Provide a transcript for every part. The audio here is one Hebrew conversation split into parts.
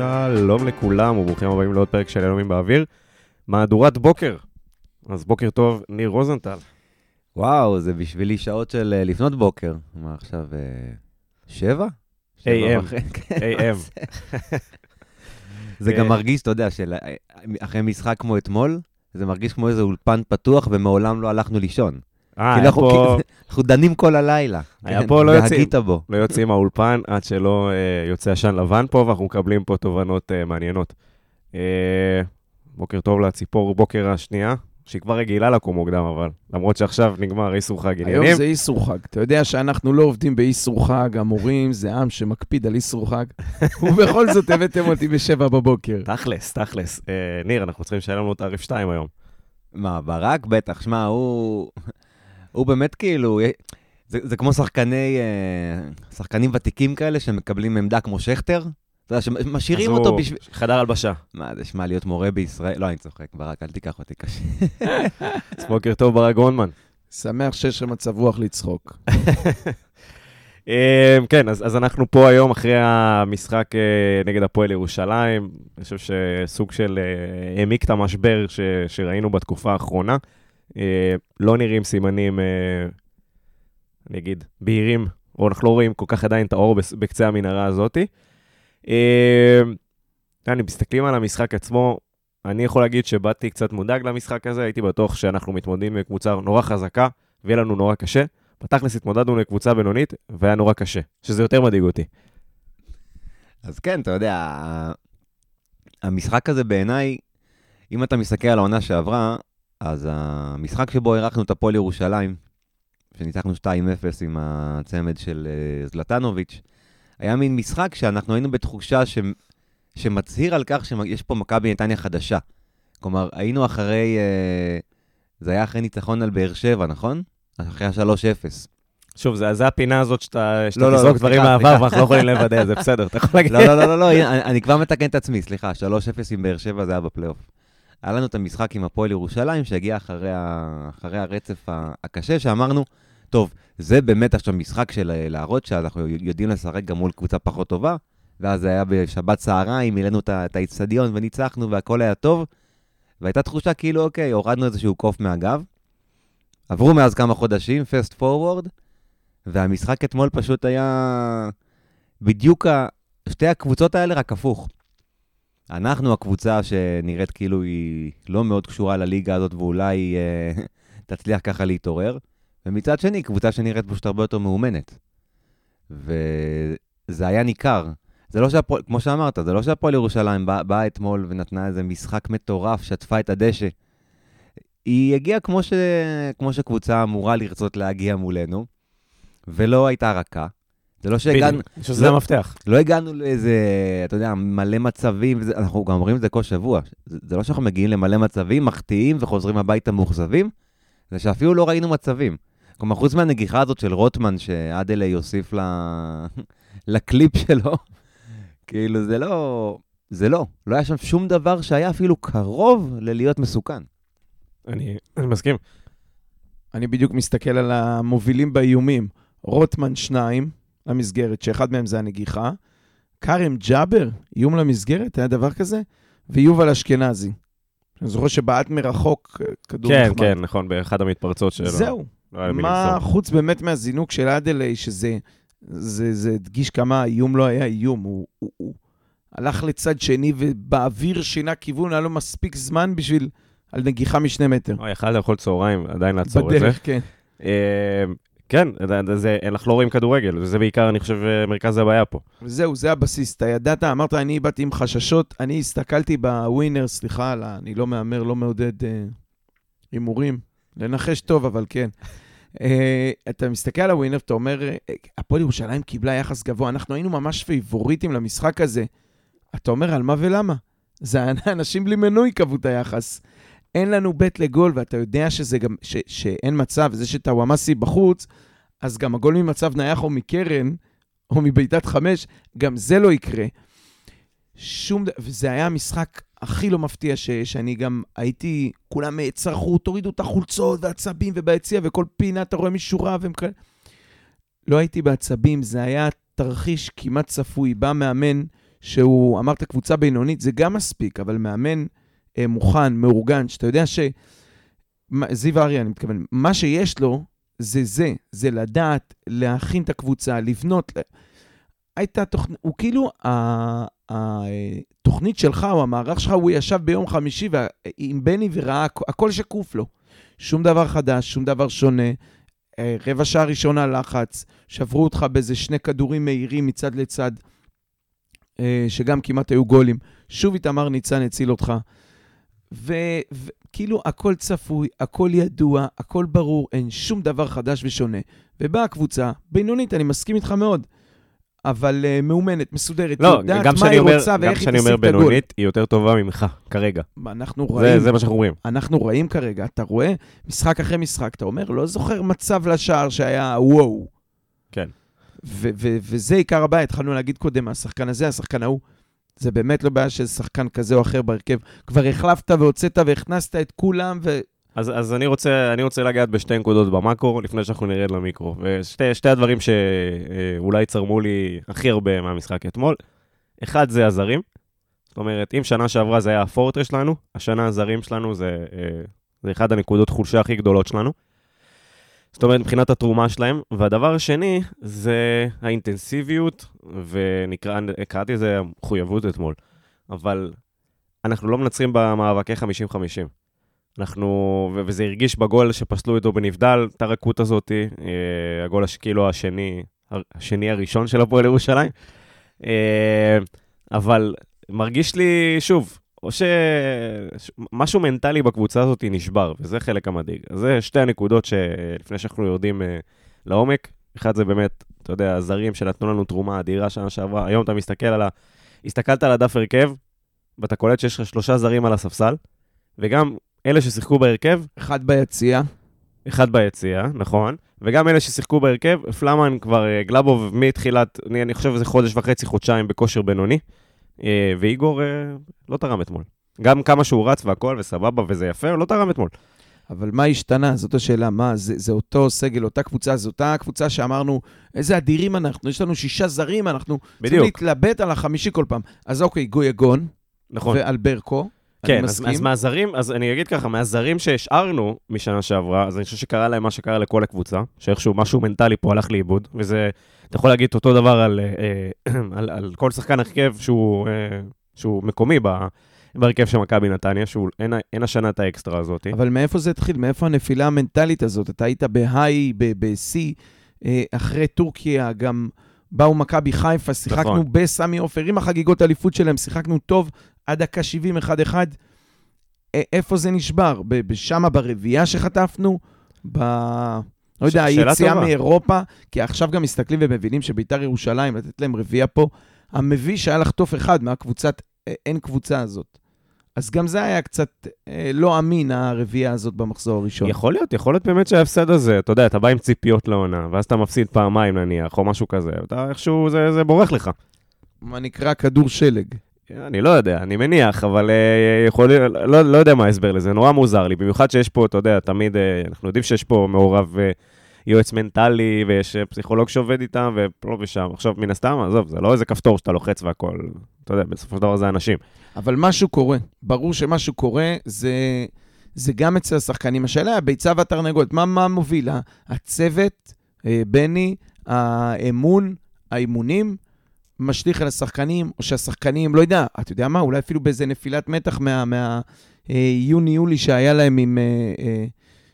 שלום לכולם וברוכים הבאים לעוד פרק של ילומים באוויר. מהדורת בוקר. אז בוקר טוב, ניר רוזנטל. וואו, זה בשבילי שעות של אה, לפנות בוקר. מה עכשיו, אה, שבע? AM. AM. זה אה. גם מרגיש, אתה יודע, אה, אחרי משחק כמו אתמול, זה מרגיש כמו איזה אולפן פתוח ומעולם לא הלכנו לישון. אה, אנחנו פה, אנחנו דנים כל הלילה. היה כן, פה לא יוצאים. בו. לא יוצאים מהאולפן עד שלא אה, יוצא עשן לבן פה, ואנחנו מקבלים פה תובנות אה, מעניינות. אה, בוקר טוב לציפור בוקר השנייה, שהיא כבר רגילה לקום מוקדם, אבל למרות שעכשיו נגמר איסור חג היום עניינים. זה איסור חג. אתה יודע שאנחנו לא עובדים באיסור חג, המורים זה עם שמקפיד על איסור חג, ובכל זאת הבאתם אותי בשבע בבוקר. תכלס, תכלס. אה, ניר, אנחנו צריכים לשלם לו תעריף 2 היום. מה, ברק? בטח, שמע, הוא... הוא באמת כאילו... זה, זה כמו שחקני... אה, שחקנים ותיקים כאלה שמקבלים עמדה כמו שכטר. אתה יודע, שמשאירים אותו הוא בשביל... חדר הלבשה. מה, זה שמע להיות מורה בישראל? לא, אני צוחק, ברק, אל תיקח אותי קשה. אז בוקר טוב, ברק גרונמן. שמח שיש לכם מצב רוח לצחוק. אמ, כן, אז, אז אנחנו פה היום אחרי המשחק אה, נגד הפועל ירושלים. אני חושב שסוג של אה, העמיק את המשבר ש, שראינו בתקופה האחרונה. אה, לא נראים סימנים, אה, אני אגיד, בהירים, או אנחנו לא רואים כל כך עדיין את האור בקצה המנהרה הזאתי. אה, אני מסתכלים על המשחק עצמו, אני יכול להגיד שבאתי קצת מודאג למשחק הזה, הייתי בטוח שאנחנו מתמודדים עם קבוצה נורא חזקה, ויהיה לנו נורא קשה. בתכלס התמודדנו לקבוצה בינונית, והיה נורא קשה, שזה יותר מדאיג אותי. אז כן, אתה יודע, המשחק הזה בעיניי, אם אתה מסתכל על העונה שעברה, אז המשחק שבו אירחנו את הפועל ירושלים, שניצחנו 2-0 עם הצמד של אה, זלטנוביץ', היה מין משחק שאנחנו היינו בתחושה ש... שמצהיר על כך שיש פה מכבי נתניה חדשה. כלומר, היינו אחרי, אה, זה היה אחרי ניצחון על באר שבע, נכון? אחרי ה-3-0. שוב, זה, זה הפינה הזאת שאתה, שאתה לא, לא, תזרוק לא, דברים מהעבר. ואנחנו לא יכולים לוודא, זה בסדר, אתה יכול להגיד. לא, לא, לא, לא, לא, הנה, אני, אני כבר מתקן את עצמי, סליחה, 3-0 עם באר שבע זה היה בפלייאוף. היה לנו את המשחק עם הפועל ירושלים, שהגיע אחרי, ה, אחרי הרצף הקשה, שאמרנו, טוב, זה באמת עכשיו משחק של אה, להראות שאנחנו יודעים לשחק גם מול קבוצה פחות טובה, ואז זה היה בשבת צהריים, מילאנו את ה- את האיצטדיון וניצחנו והכל היה טוב, והייתה תחושה כאילו, אוקיי, הורדנו איזשהו קוף מהגב. עברו מאז כמה חודשים, פסט פורוורד, והמשחק אתמול פשוט היה בדיוק ה... שתי הקבוצות האלה רק הפוך. אנחנו הקבוצה שנראית כאילו היא לא מאוד קשורה לליגה הזאת ואולי אה, תצליח ככה להתעורר, ומצד שני, קבוצה שנראית פשוט הרבה יותר מאומנת. וזה היה ניכר. זה לא שהפועל, כמו שאמרת, זה לא שהפועל ירושלים בא, באה אתמול ונתנה איזה משחק מטורף, שטפה את הדשא. היא הגיעה כמו, ש... כמו שקבוצה אמורה לרצות להגיע מולנו, ולא הייתה רכה. זה לא שהגענו, שזה לא- המפתח. לא הגענו לאיזה, אתה יודע, מלא מצבים, וזה, אנחנו גם אומרים את זה כל שבוע. זה, זה לא שאנחנו מגיעים למלא מצבים, מחטיאים וחוזרים הביתה מאוכזבים, זה שאפילו לא ראינו מצבים. כלומר, חוץ מהנגיחה הזאת של רוטמן, שאדלי יוסיף ל... לקליפ שלו, כאילו, זה לא... זה לא. לא היה שם שום דבר שהיה אפילו קרוב ללהיות מסוכן. אני, אני מסכים. אני בדיוק מסתכל על המובילים באיומים. רוטמן שניים למסגרת, שאחד מהם זה הנגיחה. כרם ג'אבר, איום למסגרת, היה דבר כזה? ויובל אשכנזי. אני זוכר שבעט מרחוק אה, כדור כן, נחמד. כן, נכון, באחד המתפרצות שלו. זהו. לא מה. חוץ באמת מהזינוק של אדלי, שזה זה, זה הדגיש כמה האיום לא היה איום. הוא, הוא, הוא הלך לצד שני ובאוויר שינה כיוון, היה לו מספיק זמן בשביל, על נגיחה משני מטר. אוי, יכל לאכול צהריים, עדיין לעצור את זה. בדרך, כן. אה, כן, זה- אנחנו לא רואים כדורגל, וזה בעיקר, אני חושב, אה, מרכז הבעיה פה. וזהו, זה הבסיס. אתה ידעת, אמרת, אני באתי עם חששות, אני הסתכלתי בווינר, סליחה, על ה- אני לא מהמר, לא מעודד אה, הימורים. לנחש טוב, אבל כן. אה, אתה מסתכל על הווינר, אתה אומר, אה, הפועל ירושלים קיבלה יחס גבוה, אנחנו היינו ממש פייבוריטים למשחק הזה. אתה אומר, על מה ולמה? זה אנשים בלי מנוי קבעו את היחס. אין לנו בית לגול, ואתה יודע שזה גם, ש, שאין מצב, זה שטוואמאסי בחוץ, אז גם הגול ממצב נייח או מקרן, או מבעיטת חמש, גם זה לא יקרה. שום דבר, וזה היה המשחק הכי לא מפתיע ש, שאני גם הייתי, כולם צרחו, תורידו את החולצות והעצבים וביציע, וכל פינה אתה רואה מישהו רע והם. לא הייתי בעצבים, זה היה תרחיש כמעט צפוי. בא מאמן שהוא, אמרת קבוצה בינונית, זה גם מספיק, אבל מאמן מוכן, מאורגן, שאתה יודע ש... זיו אריה, אני מתכוון, מה שיש לו זה זה, זה לדעת להכין את הקבוצה, לבנות. הייתה תוכנית, הוא כאילו, התוכנית שלך או המערך שלך, הוא ישב ביום חמישי עם בני וראה, הכ- הכל שקוף לו. שום דבר חדש, שום דבר שונה. אה, רבע שעה ראשונה לחץ, שברו אותך באיזה שני כדורים מהירים מצד לצד, אה, שגם כמעט היו גולים. שוב איתמר ניצן הציל אותך. וכאילו הכל צפוי, הכל ידוע, הכל ברור, אין שום דבר חדש ושונה. ובאה הקבוצה, בינונית, אני מסכים איתך מאוד, אבל uh, מאומנת, מסודרת, לא, יודעת גם מה כשאני היא אומר, רוצה גם ואיך היא כשאני אומר תשיג את הגול. בינונית, היא יותר טובה ממך, כרגע. אנחנו זה, רואים, זה מה שאנחנו אומרים. אנחנו רואים כרגע, אתה רואה משחק אחרי משחק, אתה אומר, לא זוכר מצב לשער שהיה וואו. כן. ו- ו- וזה עיקר הבעיה, התחלנו להגיד קודם, השחקן הזה, השחקן ההוא. זה באמת לא בעיה של שחקן כזה או אחר בהרכב. כבר החלפת והוצאת והכנסת את כולם, ו... אז, אז אני, רוצה, אני רוצה לגעת בשתי נקודות במאקרו, לפני שאנחנו נרד למיקרו. ושתי שתי הדברים שאולי צרמו לי הכי הרבה מהמשחק אתמול. אחד זה הזרים. זאת אומרת, אם שנה שעברה זה היה הפורטר שלנו, השנה הזרים שלנו זה, אה, זה אחד הנקודות חולשה הכי גדולות שלנו. זאת אומרת, מבחינת התרומה שלהם. והדבר השני זה האינטנסיביות, ונקרא, קראתי לזה מחויבות אתמול, אבל אנחנו לא מנצחים במאבקי 50-50. אנחנו, וזה הרגיש בגול שפסלו איתו בנבדל, את הרכות הזאת, אה, הגול כאילו השני, השני הראשון של הפועל ירושלים. אה, אבל מרגיש לי, שוב, או שמשהו מנטלי בקבוצה הזאת נשבר, וזה חלק המדאיג. אז זה שתי הנקודות שלפני שאנחנו יורדים אה, לעומק. אחד זה באמת, אתה יודע, הזרים שנתנו לנו תרומה אדירה שנה שעברה. היום אתה מסתכל על ה... הסתכלת על הדף הרכב, ואתה קולט שיש לך שלושה זרים על הספסל, וגם אלה ששיחקו בהרכב, אחד ביציאה. אחד ביציאה, נכון, וגם אלה ששיחקו בהרכב, פלאמן כבר, אה, גלאבוב מתחילת, אני, אני חושב שזה חודש וחצי, חודשיים בכושר בינוני, ואיגור אה, לא תרם אתמול. גם כמה שהוא רץ והכל, וסבבה, וזה יפה, לא תרם אתמול. אבל מה השתנה? זאת השאלה. מה, זה, זה אותו סגל, אותה קבוצה, זו אותה קבוצה שאמרנו, איזה אדירים אנחנו, יש לנו שישה זרים, אנחנו צריכים בדיוק. להתלבט על החמישי כל פעם. אז אוקיי, גויגון נכון. ועל ברקו, אני כן, אז. אז מהזרים, אז אני אגיד ככה, מהזרים שהשארנו משנה שעברה, אז אני חושב שקרה להם מה שקרה לכל הקבוצה, שאיכשהו משהו מנטלי פה הלך לאיבוד, וזה, אתה יכול להגיד אותו דבר על, אה, על, על כל שחקן הרכב שהוא, אה, שהוא מקומי ב, בהרכב של מכבי נתניה, שאין אין השנה את האקסטרה הזאת. אבל מאיפה זה התחיל? מאיפה הנפילה המנטלית הזאת? אתה היית בהיי, בשיא, אה, אחרי טורקיה, גם באו מכבי חיפה, שיחקנו נכון. בסמי עופר, עם החגיגות האליפות שלהם, שיחקנו טוב עד דקה 70, 1-1. אה, איפה זה נשבר? שמה ברביעייה שחטפנו? ב... לא יודע, היציאה. מאירופה? כי עכשיו גם מסתכלים ומבינים שביתר ירושלים, לתת להם רביעייה פה, המביש היה לחטוף אחד מהקבוצת, אין קבוצה הזאת. אז גם זה היה קצת אה, לא אמין, הרביעייה הזאת במחזור הראשון. יכול להיות, יכול להיות באמת שההפסד הזה, אתה יודע, אתה בא עם ציפיות לעונה, ואז אתה מפסיד פעמיים נניח, או משהו כזה, אתה איכשהו, זה, זה בורח לך. מה נקרא כדור שלג. אני לא יודע, אני מניח, אבל אה, יכול לא, לא יודע מה ההסבר לזה, נורא מוזר לי, במיוחד שיש פה, אתה יודע, תמיד, אה, אנחנו יודעים שיש פה מעורב אה, יועץ מנטלי, ויש אה, פסיכולוג שעובד איתם, ופה ושם. עכשיו, מן הסתם, עזוב, זה לא איזה כפתור שאתה לוחץ והכל, אתה יודע, בסופו של דבר זה אנשים. אבל משהו קורה. ברור שמשהו קורה, זה, זה גם אצל השחקנים. השאלה היא, הביצה והתרנגולת, מה, מה מוביל? הצוות, בני, האמון, האימונים, משליך על השחקנים, או שהשחקנים, לא יודע, אתה יודע מה, אולי אפילו באיזה נפילת מתח מהיוני-יולי שהיה להם עם, אה, אה,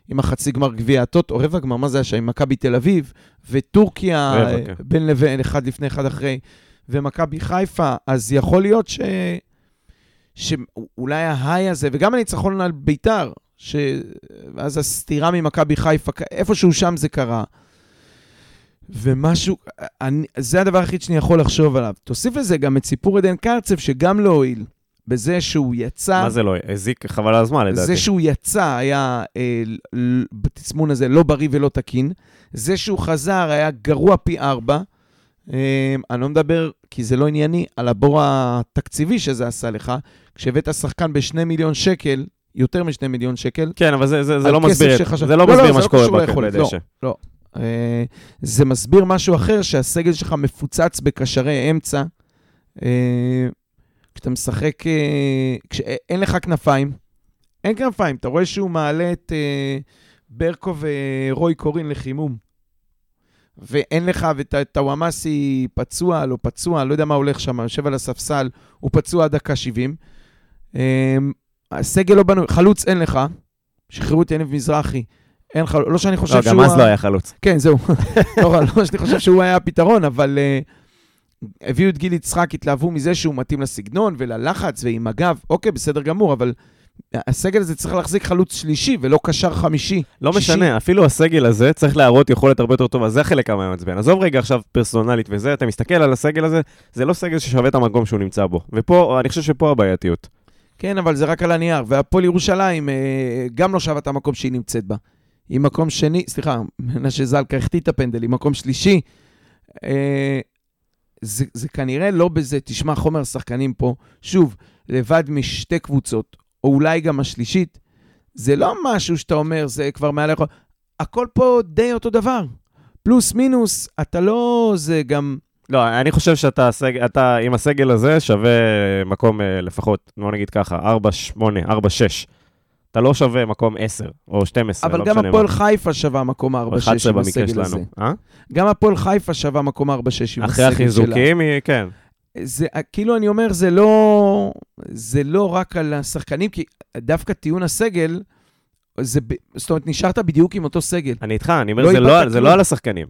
עם החצי גמר גביע הטוטו, או רבע גמר, מה זה היה שם? עם מכבי תל אביב, וטורקיה, רבע, אה, כן. בין לבין, אחד לפני, אחד אחרי, ומכבי חיפה, אז יכול להיות ש... שאולי ההיי הזה, וגם הניצחון על ביתר, שאז הסתירה ממכבי חיפה, איפשהו שם זה קרה. ומשהו, אני, זה הדבר היחיד שאני יכול לחשוב עליו. תוסיף לזה גם את סיפור עדן קרצב, שגם לא הועיל, בזה שהוא יצא... מה זה לא, הזיק חבל על הזמן, לדעתי. זה שהוא יצא היה אה, בתסמון הזה לא בריא ולא תקין. זה שהוא חזר היה גרוע פי ארבע. אה, אני לא מדבר, כי זה לא ענייני, על הבור התקציבי שזה עשה לך. כשהבאת שחקן בשני מיליון שקל, יותר משני מיליון שקל, כן, אבל זה, זה, זה לא מסביר, שחשב- זה לא לא, לא, מסביר זה מה לא שקורה קשור בכדורי ליכולת, לא. אה, זה מסביר משהו אחר, שהסגל שלך מפוצץ בקשרי אמצע. אה, כשאתה משחק, אה, כשאין לך כנפיים, אין כנפיים, אתה רואה שהוא מעלה את ברקו ורוי קורין לחימום. ואין לך, וטוואמאסי פצוע, לא פצוע, לא יודע מה הולך שם, יושב על הספסל, הוא פצוע עד דקה 70. אה, הסגל לא בנוי, חלוץ אין לך, שחררו את יניב מזרחי. אין חלוץ, לא שאני חושב לא, שהוא... גם אז לא היה חלוץ. כן, זהו. לא, לא שאני חושב שהוא היה הפתרון, אבל uh, הביאו את גיל יצחק, התלהבו מזה שהוא מתאים לסגנון וללחץ ועם הגב. אוקיי, בסדר גמור, אבל הסגל הזה צריך להחזיק חלוץ שלישי ולא קשר חמישי. לא שישי. משנה, אפילו הסגל הזה צריך להראות יכולת הרבה יותר טובה, זה החלק המעצבן. עזוב רגע עכשיו פרסונלית וזה, אתה מסתכל על הסגל הזה, זה לא סגל ששווה את המקום שהוא נמצא בו. ופה, אני חושב שפה הבעייתיות. כן, אבל זה רק על הנייר. והפועל ירושלים אה, גם לא שווה את המקום שהיא נמצאת בה. היא מקום שני, סליחה, מנשה זלקה החטיא את הפנדל, היא מקום שלישי. אה, זה, זה כנראה לא בזה, תשמע, חומר השחקנים פה, שוב, לבד משתי קבוצות, או אולי גם השלישית, זה לא משהו שאתה אומר, זה כבר מעל יכול... הכל פה די אותו דבר. פלוס מינוס, אתה לא... זה גם... לא, אני חושב שאתה הסג... אתה, עם הסגל הזה שווה מקום אה, לפחות, בוא נגיד ככה, 4-8, 4-6. אתה לא שווה מקום 10 או 12, אבל לא גם הפועל. חיפה שווה מקום 4-6 או 11 עם הסגל הזה. שלנו. אה? גם הפועל חיפה שווה מקום 4-6 עם הסגל שלה. אחרי החיזוקים, היא- כן. זה, כאילו, אני אומר, זה לא, זה לא רק על השחקנים, כי דווקא טיעון הסגל, זה, זאת אומרת, נשארת בדיוק עם אותו סגל. אני איתך, אני אומר, לא זה, לא, זה. לא על השחקנים.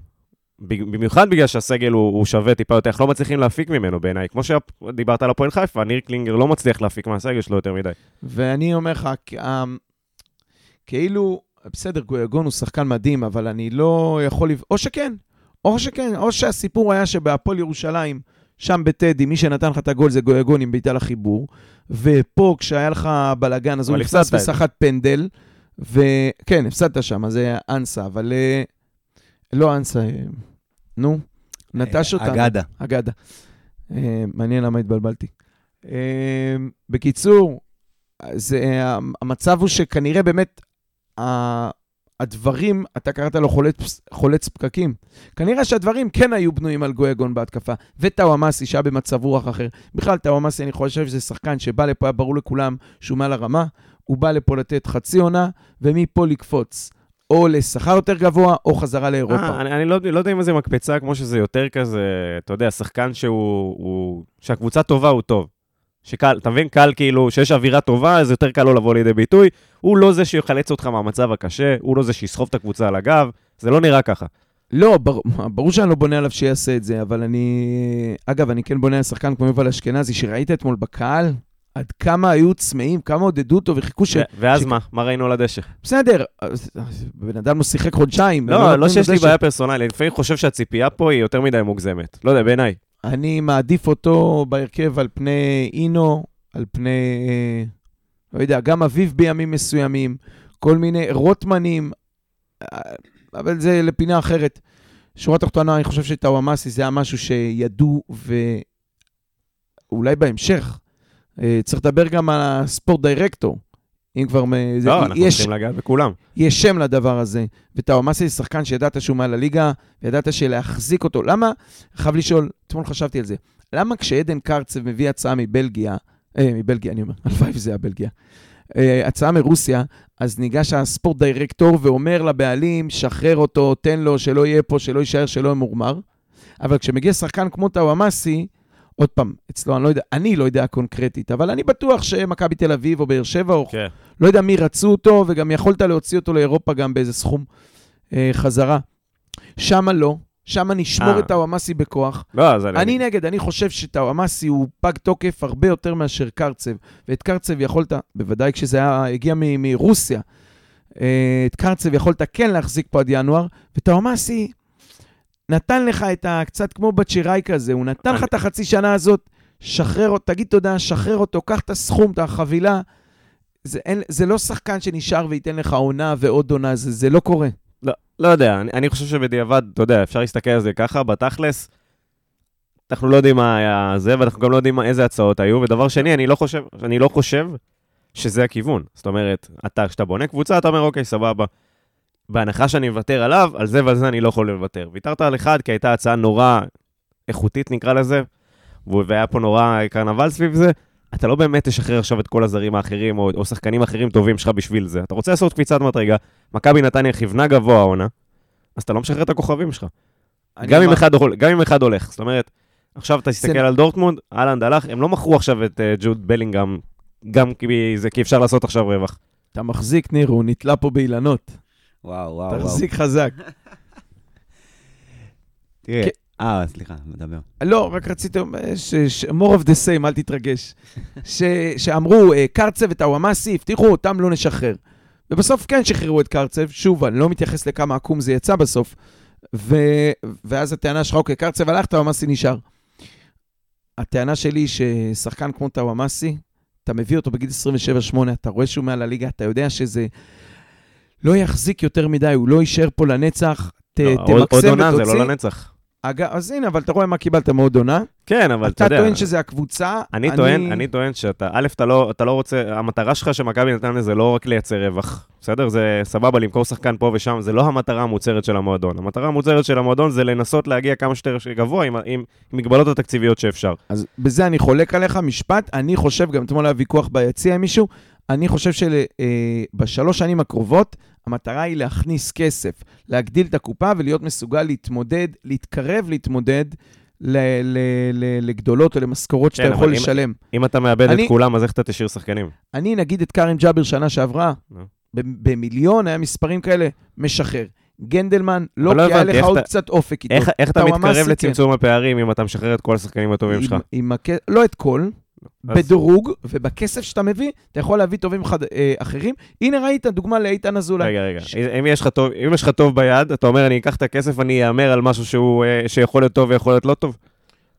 במיוחד בגלל שהסגל הוא, הוא שווה טיפה יותר, איך לא מצליחים להפיק ממנו בעיניי. כמו שדיברת על הפועל חיפה, ניר קלינגר לא מצליח להפיק מהסגל שלו יותר מדי. ואני אומר לך, אה, כאילו, בסדר, גויגון הוא שחקן מדהים, אבל אני לא יכול... או שכן, או שכן, או שהסיפור היה שבהפועל ירושלים, שם בטדי, מי שנתן לך את הגול זה גויגון עם בעיטה לחיבור, ופה, כשהיה לך בלאגן, אז הוא זה. וסחט פנדל, וכן, הפסדת שם, אז זה אנסה, אבל... אה, לא אנסה, נו, נטש אותנו. אגדה. אגדה. אה, מעניין למה התבלבלתי. אה, בקיצור, זה, המצב הוא שכנראה באמת הדברים, אתה קראת לו חולץ, חולץ פקקים. כנראה שהדברים כן היו בנויים על גויגון בהתקפה. וטאוואמאסי שהיה במצב רוח אחר. בכלל, טאוואמאסי, אני חושב שזה שחקן שבא לפה, היה ברור לכולם שהוא מעל הרמה. הוא בא לפה לתת חצי עונה, ומפה לקפוץ. או לשכר יותר גבוה, או חזרה לאירופה. אה, אני, אני לא, לא יודע אם זה מקפצה כמו שזה יותר כזה, אתה יודע, שחקן שהוא... הוא, שהקבוצה טובה הוא טוב. שקל, אתה מבין? קל כאילו, שיש אווירה טובה, אז יותר קל לו לבוא לידי ביטוי. הוא לא זה שיחלץ אותך מהמצב הקשה, הוא לא זה שיסחוב את הקבוצה על הגב, זה לא נראה ככה. לא, בר, ברור שאני לא בונה עליו שיעשה את זה, אבל אני... אגב, אני כן בונה על שחקן כמו יובל אשכנזי, שראית אתמול בקהל, עד כמה היו צמאים, כמה עודדו אותו וחיכו ש... ואז מה? מה ראינו על הדשא? בסדר, בן אדם לא שיחק חודשיים. לא, לא לו שיש לי. בעיה פרסונלית, לפעמים חושב שהציפייה פה היא יותר מדי מוגזמת. לא יודע, בעיניי. אני מעדיף אותו בהרכב על פני אינו, על פני, אה, לא יודע, גם אביב בימים מסוימים, כל מיני רוטמנים, אה, אבל זה לפינה אחרת. שורה תחתונה, אני חושב שטאוואמאסי זה היה משהו שידעו, ואולי בהמשך. אה, צריך לדבר גם על הספורט דירקטור. אם כבר... מ- זה- לא, אנחנו יש, צריכים לגעת בכולם. יש שם לדבר הזה. וטאוואמאסי זה שחקן שידעת שהוא מעל הליגה, וידעת שלהחזיק אותו. למה? חייב לשאול, אתמול חשבתי על זה. למה כשעדן קרצב מביא הצעה מבלגיה, אה, מבלגיה, אני אומר, הלוואי וזה היה בלגיה, אה, הצעה מרוסיה, אז ניגש הספורט דירקטור ואומר לבעלים, שחרר אותו, תן לו, שלא יהיה פה, שלא יישאר, שלא יהיה מורמר. אבל כשמגיע שחקן כמו טאוואמאסי, עוד פעם, אצלו, אני לא יודע, אני לא יודע קונקרטית, אבל אני בטוח שמכבי תל אביב או באר שבע או כן. לא יודע מי רצו אותו, וגם יכולת להוציא אותו לאירופה גם באיזה סכום אה, חזרה. שמה לא, שמה נשמור אה. את טאוואמאסי בכוח. לא, אז אני... אני נגד, אני חושב שטאוואמאסי הוא פג תוקף הרבה יותר מאשר קרצב. ואת קרצב יכולת, בוודאי כשזה היה, הגיע מ- מרוסיה, אה, את קרצב יכולת כן להחזיק פה עד ינואר, וטאוואמאסי נתן לך את ה... קצת כמו בצ'יראי כזה, הוא נתן לך את החצי שנה הזאת, שחרר אותו, תגיד תודה, שחרר אותו, קח את הסכום, את החבילה. זה, אין, זה לא שחקן שנשאר וייתן לך עונה ועוד עונה, זה, זה לא קורה. לא, לא יודע, אני, אני חושב שבדיעבד, אתה יודע, אפשר להסתכל על זה ככה, בתכלס, אנחנו לא יודעים מה היה זה, ואנחנו גם לא יודעים איזה הצעות היו, ודבר שני, אני לא חושב, אני לא חושב שזה הכיוון. זאת אומרת, אתה, כשאתה בונה קבוצה, אתה אומר, אוקיי, סבבה. בהנחה שאני מוותר עליו, על זה ועל זה אני לא יכול לוותר. ויתרת על אחד כי הייתה הצעה נורא איכותית, נקרא לזה. והיה פה נורא קרנבל סביב זה, אתה לא באמת תשחרר עכשיו את כל הזרים האחרים, או, או שחקנים אחרים טובים שלך בשביל זה. אתה רוצה לעשות קפיצת מדרגה, מכבי נתניה כיוונה גבוה העונה, אז אתה לא משחרר את הכוכבים שלך. גם אם, אחד, גם אם אחד הולך. זאת אומרת, עכשיו אתה תסתכל זה- על דורטמונד, אהלנד הלך, הם לא מכרו עכשיו את אה, ג'וד בלינגהם, גם כי, זה, כי אפשר לעשות עכשיו רווח. אתה מחזיק, ניר, הוא נתלה פה באילנות. וואו, וואו, וואו. תחזיק חזק. תראה, כן. אה, סליחה, מדבר. לא, רק רציתי, more of the same, אל תתרגש. שאמרו, אה, קרצב וטאוואמאסי, הבטיחו, אותם לא נשחרר. ובסוף כן שחררו את קרצב, שוב, אני לא מתייחס לכמה עקום זה יצא בסוף. ו... ואז הטענה שלך, אוקיי, קרצב הלך, טאוואמאסי נשאר. הטענה שלי היא ששחקן כמו טאוואמאסי, אתה מביא אותו בגיל 27-8, אתה רואה שהוא מעל הליגה, אתה יודע שזה לא יחזיק יותר מדי, הוא לא יישאר פה לנצח. ת, לא, עוד- עוד תמקסם עונה זה ותוציא. לא לנצח. אגב, אז הנה, אבל אתה רואה מה קיבלת מעוד עונה. כן, אבל אתה אתה יודע... טוען שזה הקבוצה. אני טוען, אני טוען שאתה, א', אתה לא, אתה לא רוצה, המטרה שלך שמכבי נתניה זה לא רק לייצר רווח, בסדר? זה סבבה למכור שחקן פה ושם, זה לא המטרה המוצהרת של המועדון. המטרה המוצהרת של המועדון זה לנסות להגיע כמה שיותר גבוה עם, עם, עם מגבלות התקציביות שאפשר. אז בזה אני חולק עליך, משפט. אני חושב, גם אתמול היה ויכוח ביציע עם מישהו, אני חושב שבשלוש שנים הקרובות, המטרה היא להכניס כסף, להגדיל את הקופה ולהיות מסוגל להתמודד, להתקרב להתמודד ל- ל- ל- לגדולות או למשכורות שאתה כן, יכול אם- לשלם. אם אתה מאבד אני- את כולם, אז איך אתה תשאיר שחקנים? אני, נגיד את כרם ג'אבר שנה שעברה, במיליון, היה מספרים כאלה, משחרר. גנדלמן, לא, לא כי היה לך עוד אתה- קצת אופק איתו. איך, איך אתה מתקרב כן. לצמצום הפערים אם אתה משחרר את כל השחקנים הטובים שלך? עם, עם הכ... לא את כל, אז- בדירוג, ובכסף שאתה מביא, אתה יכול להביא טובים חד... אה, אחרים. הנה ראית דוגמה לאיתן אזולאי. רגע, רגע. ש- אם יש לך טוב, אם יש לך טוב ביד, אתה אומר, אני אקח את הכסף, אני אהמר על משהו שהוא, אה, שיכול להיות טוב ויכול להיות לא טוב?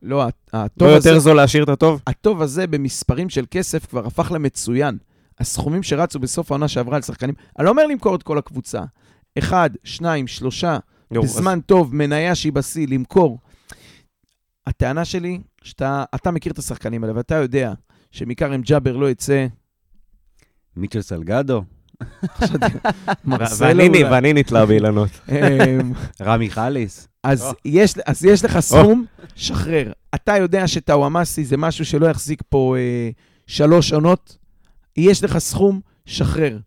לא, הט- לא הטוב הזה, יותר זול להשאיר את הטוב? הטוב הזה במספרים של כסף כבר הפך למצוין. הסכומים שרצו בסוף העונה שעברה על שחקנים, אני לא אומר למכור את כל הקבוצה. אחד, שניים, שלושה, אז- בזמן טוב, מניה שהיא בשיא, למכור. הטענה שלי, שאתה אתה מכיר את השחקנים האלה, ואתה יודע שמכרם ג'אבר לא יצא... מיטשל סלגדו, מרסלו ואני אולי. ואני נתלה באילנות. אמ, רמי חליס. אז. יש, אז יש לך סכום, שחרר. אתה יודע שטאוואמאסי זה משהו שלא יחזיק פה אה, שלוש עונות, יש לך סכום, שחרר.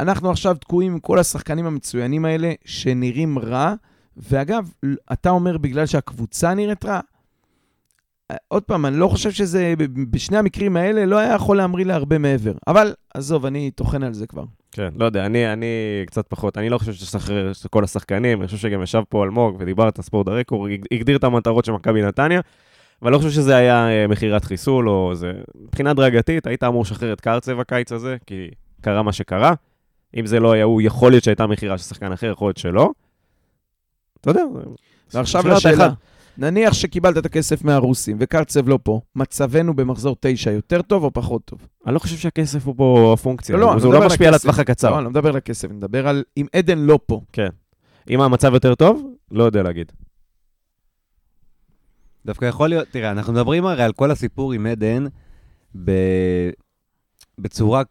אנחנו עכשיו תקועים עם כל השחקנים המצוינים האלה, שנראים רע, ואגב, אתה אומר בגלל שהקבוצה נראית רע, עוד פעם, אני לא חושב שזה, בשני המקרים האלה לא היה יכול להמריא להרבה מעבר. אבל עזוב, אני טוחן על זה כבר. כן, לא יודע, אני, אני קצת פחות, אני לא חושב שצריך את כל השחקנים, אני חושב שגם ישב פה אלמוג ודיברת, ספורט הרקור, הג- הגדיר את המטרות של מכבי נתניה, אבל לא חושב שזה היה אה, מכירת חיסול, או זה... מבחינה הדרגתית, היית אמור לשחרר את קרצב הקיץ הזה, כי קרה מה שקרה. אם זה לא היה הוא, יכול להיות שהייתה מכירה של שחקן אחר, יכול להיות שלא. אתה יודע, ועכשיו לשאלה. נניח שקיבלת את הכסף מהרוסים וקרצב לא פה, מצבנו במחזור תשע יותר טוב או פחות טוב? אני לא חושב שהכסף הוא פה הפונקציה, לא, לא, זה לא משפיע על. הטווח הקצר. לא, אני לא מדבר על הכסף, אני מדבר על אם עדן לא פה. אם המצב יותר טוב, לא יודע להגיד. דווקא יכול להיות, תראה, אנחנו מדברים הרי על כל הסיפור עם עדן ב... בצורה,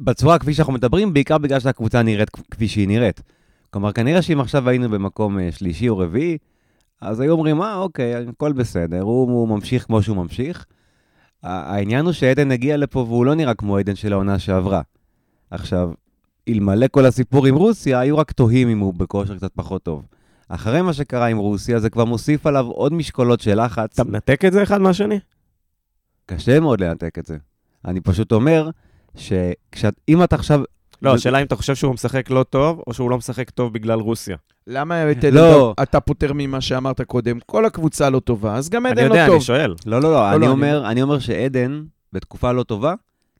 בצורה כפי שאנחנו מדברים, בעיקר בגלל שהקבוצה נראית כפי שהיא נראית. כלומר, כנראה שאם עכשיו היינו במקום אה, שלישי או רביעי, אז היו אומרים, אה, אוקיי, הכל בסדר, הוא, הוא ממשיך כמו שהוא ממשיך. העניין הוא שעדן הגיע לפה והוא לא נראה כמו עדן של העונה שעברה. עכשיו, אלמלא כל הסיפור עם רוסיה, היו רק תוהים אם הוא בכושר קצת פחות טוב. אחרי מה שקרה עם רוסיה, זה כבר מוסיף עליו עוד משקולות של לחץ. אתה מנתק את זה אחד מהשני? קשה מאוד לנתק את זה. אני פשוט אומר, שאם אתה עכשיו... לא, השאלה אם אתה חושב שהוא משחק לא טוב, או שהוא לא משחק טוב בגלל רוסיה. למה את עדן לא. אתה- פוטר ממה שאמרת קודם? כל הקבוצה לא טובה, אז גם אני עדן לא יודע, טוב. אני שואל. לא, לא, לא, אני לא, אומר, אני אומר שעדן, בתקופה לא טובה,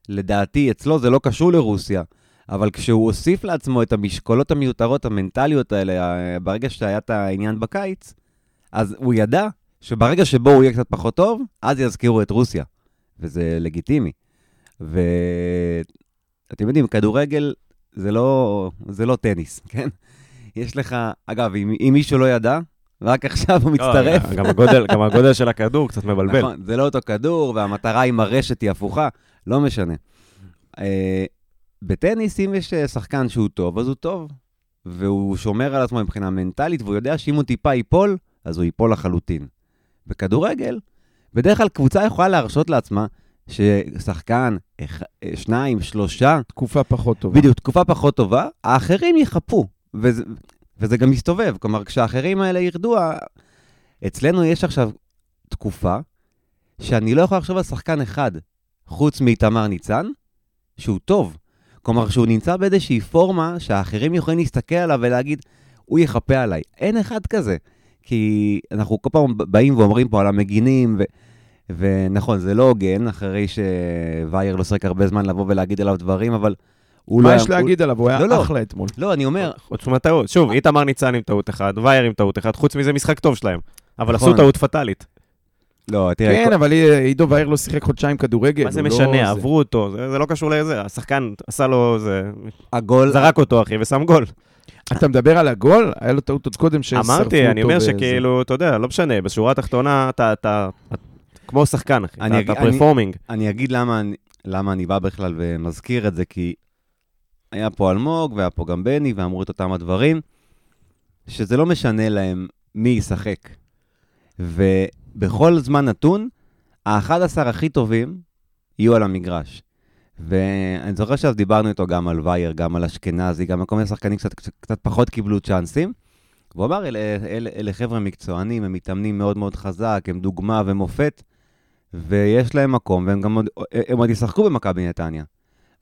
לדעתי, אצלו זה לא קשור לרוסיה, אבל כשהוא הוסיף לעצמו את המשקולות המיותרות, המנטליות האלה, ברגע שהיה את העניין בקיץ, אז הוא ידע שברגע שבו הוא יהיה קצת פחות טוב, אז יזכירו את רוסיה, וזה לגיטימי. ואתם יודעים, כדורגל זה לא, זה לא טניס, כן? יש לך, אגב, אם, אם מישהו לא ידע, רק עכשיו הוא מצטרף. לא, גם הגודל- גם הגודל של הכדור קצת מבלבל. נכון, זה לא אותו כדור, והמטרה עם הרשת היא הפוכה, לא משנה. אה, בטניס, אם יש אה, שחקן שהוא טוב, אז הוא טוב. והוא שומר על עצמו מבחינה מנטלית, והוא יודע שאם הוא טיפה ייפול, אז הוא ייפול לחלוטין. בכדורגל, בדרך כלל קבוצה יכולה להרשות לעצמה ששחקן, אח- שניים, שלושה, תקופה פחות טובה. בדיוק, תקופה פחות טובה, האחרים יחפו, וזה, וזה גם מסתובב. כלומר, כשהאחרים האלה ירדו, אצלנו יש עכשיו תקופה שאני לא יכול לחשוב על שחקן אחד, חוץ מאיתמר ניצן, שהוא טוב. כלומר, שהוא נמצא באיזושהי פורמה שהאחרים יכולים להסתכל עליו ולהגיד, הוא יחפה עליי. אין אחד כזה. כי אנחנו כל פעם באים ואומרים פה על המגינים, ו... ונכון, זה לא הוגן, אחרי שווייר לא שיחק הרבה זמן לבוא ולהגיד עליו דברים, אבל הוא לא... מה היה- יש להגיד עליו? הוא לא, היה לא. אחלה אתמול. הוא... לא, אני אומר, חוץ מהטעות. שוב, איתמר ניצן עם טעות אחת, וייר עם טעות אחת, חוץ מזה משחק טוב שלהם. אבל נכון. עשו טעות פטאלית. לא, תראה, כן, אבל עידו וייר לא שיחק חודשיים כדורגל. מה זה הוא לא משנה, זה. עברו אותו, זה זה לא קשור לזה. השחקן עשה לו, זה... הגול... זרק אותו, אחי, ושם גול. אתה מדבר על הגול? היה לו טעות עוד קודם ששרפו אותו. אמרתי, אני אומר. שכאילו, אתה יודע, לא משנה, בשורה התחתונה, אתה, אתה, אתה כמו שחקן, אחי, אני אתה- פרפורמינג. אני אגיד למה, אני- למה אני בא בכלל ומזכיר את זה, כי היה פה אלמוג והיה פה גם בני, ואמרו את אותם הדברים, שזה לא משנה להם מי ישחק. ובכל זמן נתון, ה-11 הכי טובים יהיו על המגרש. ואני זוכר שאז דיברנו איתו גם על וייר, גם על אשכנזי, גם על כל מיני שחקנים קצת, קצת פחות קיבלו צ'אנסים. והוא אמר, אלה, אלה, אלה חבר'ה מקצוענים, הם מתאמנים מאוד מאוד חזק, הם דוגמה ומופת, ויש להם מקום, והם גם עוד, הם עוד ישחקו במכבי נתניה.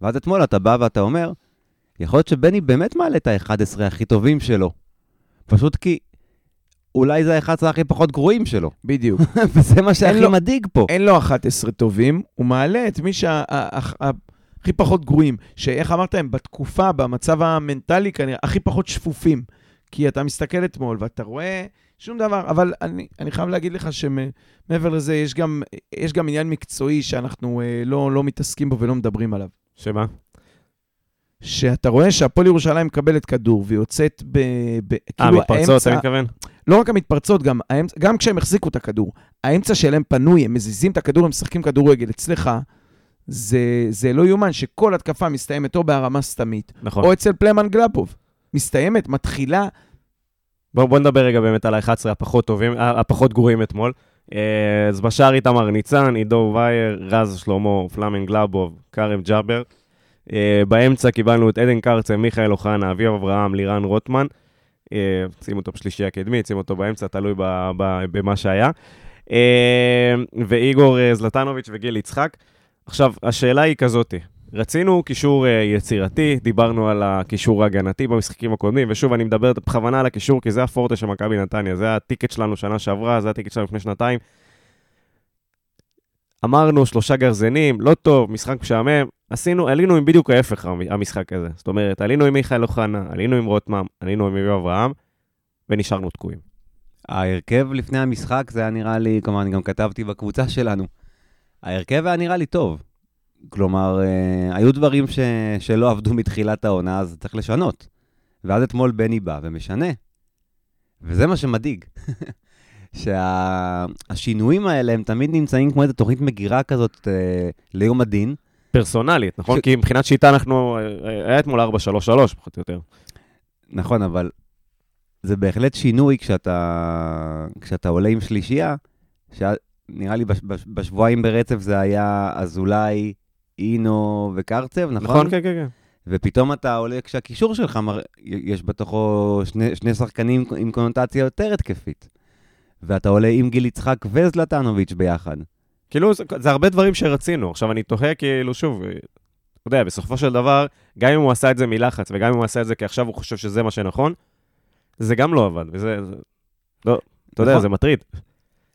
ואז אתמול אתה בא ואתה אומר, יכול להיות שבני באמת מעלה את ה-11 הכי טובים שלו. פשוט כי אולי זה ה-11 הכי פחות גרועים שלו. בדיוק. וזה מה שהכי מדאיג פה. אין לו 11 טובים, הוא מעלה את מי שהכי פחות גרועים, שאיך אמרת, הם בתקופה, במצב המנטלי כנראה, הכי פחות שפופים. כי אתה מסתכל אתמול ואתה רואה שום דבר, אבל אני, אני חייב להגיד לך שמעבר לזה, יש גם, יש גם עניין מקצועי שאנחנו אה, לא, לא מתעסקים בו ולא מדברים עליו. שמה? שאתה רואה שהפועל ירושלים מקבלת כדור ויוצאת ב... ב אה, כאילו מתפרצות, אתה מתכוון? לא רק המתפרצות, גם, האמצע, גם כשהם החזיקו את הכדור, האמצע שלהם פנוי, הם מזיזים את הכדור, הם משחקים כדורגל. אצלך, זה, זה לא יאומן שכל התקפה מסתיימת או בהרמה סתמית, נכון. או אצל פלמן גלאפוב. מסתיימת, מתחילה, בואו בוא נדבר רגע באמת על ה-11 הפחות טובים, הפחות גרועים אתמול. אה, אז בשער איתמר ניצן, עידו וייר, רז שלמה, פלאמן גלאבוב, כרם ג'אבר. אה, באמצע קיבלנו את עדן קרצה, מיכאל אוחנה, אביב אברהם, לירן רוטמן. אה, שימו אותו בשלישי הקדמי, שימו אותו באמצע, תלוי במה שהיה. ואיגור זלטנוביץ' וגיל יצחק. עכשיו, השאלה היא כזאתי. רצינו קישור אה, יצירתי, דיברנו על הקישור ההגנתי במשחקים הקודמים, ושוב, אני מדבר בכוונה על הקישור, כי זה הפורטה של מכבי נתניה, זה הטיקט שלנו שנה שעברה, זה הטיקט שלנו לפני שנתיים. אמרנו שלושה גרזנים, לא טוב, משחק משעמם, עשינו, עלינו עם בדיוק ההפך המ- המשחק הזה. זאת אומרת, עלינו עם מיכאל אוחנה, עלינו עם רוטמן, עלינו עם אביב אברהם, ונשארנו תקועים. ההרכב לפני המשחק זה היה נראה לי, כלומר, אני גם כתבתי בקבוצה שלנו. ההרכב היה נראה לי טוב. כלומר, אה, היו דברים ש... שלא עבדו מתחילת העונה, אז צריך לשנות. ואז אתמול בני בא ומשנה. וזה מה שמדאיג. שהשינויים האלה הם תמיד נמצאים כמו איזו תוכנית מגירה כזאת אה, ליום הדין. פרסונלית, נכון? ש- כי מבחינת שיטה אנחנו, אה, היה אתמול 4-3-3 פחות או יותר. נכון, אבל זה בהחלט שינוי כשאתה, כשאתה עולה עם שלישייה, שנראה לי בש, בש, בשבועיים ברצף זה היה אזולאי, אינו וקרצב, נכון? נכון? כן, כן, כן. ופתאום אתה עולה כשהקישור שלך, מר... יש בתוכו שני, שני שחקנים עם קונוטציה יותר התקפית. ואתה עולה עם גיל יצחק וזלטנוביץ' ביחד. כאילו, זה, זה הרבה דברים שרצינו. עכשיו, אני תוהה, כאילו, שוב, אה, אתה יודע, בסופו של דבר, גם אם הוא עשה את זה מלחץ, וגם אם הוא עשה את זה כי עכשיו הוא חושב שזה מה שנכון, זה גם לא עבד, וזה... זה, לא, אתה יודע, נכון. זה מטריד.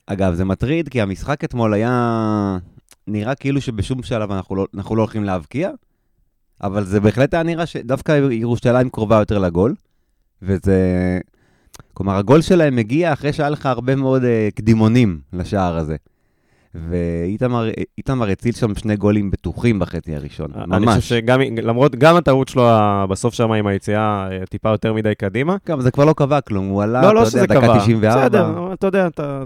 אגב, זה מטריד, כי המשחק אתמול היה נראה כאילו שבשום שלב אנחנו לא, אנחנו לא הולכים להבקיע, אבל זה בהחלט היה נראה שדווקא ירושלים קרובה יותר לגול, וזה... כלומר, הגול שלהם מגיע אחרי שהיה לך הרבה מאוד uh, קדימונים לשער הזה. ואיתמר איתמר הציל שם שני גולים בטוחים בחצי הראשון, ממש. אני חושב שגם, למרות, גם הטעות שלו בסוף שם עם היציאה, אה, טיפה יותר מדי קדימה. גם זה כבר לא קבע כלום, הוא עלה, לא, לא אתה יודע, דקה קבע. 94. בסדר, אתה יודע, אתה,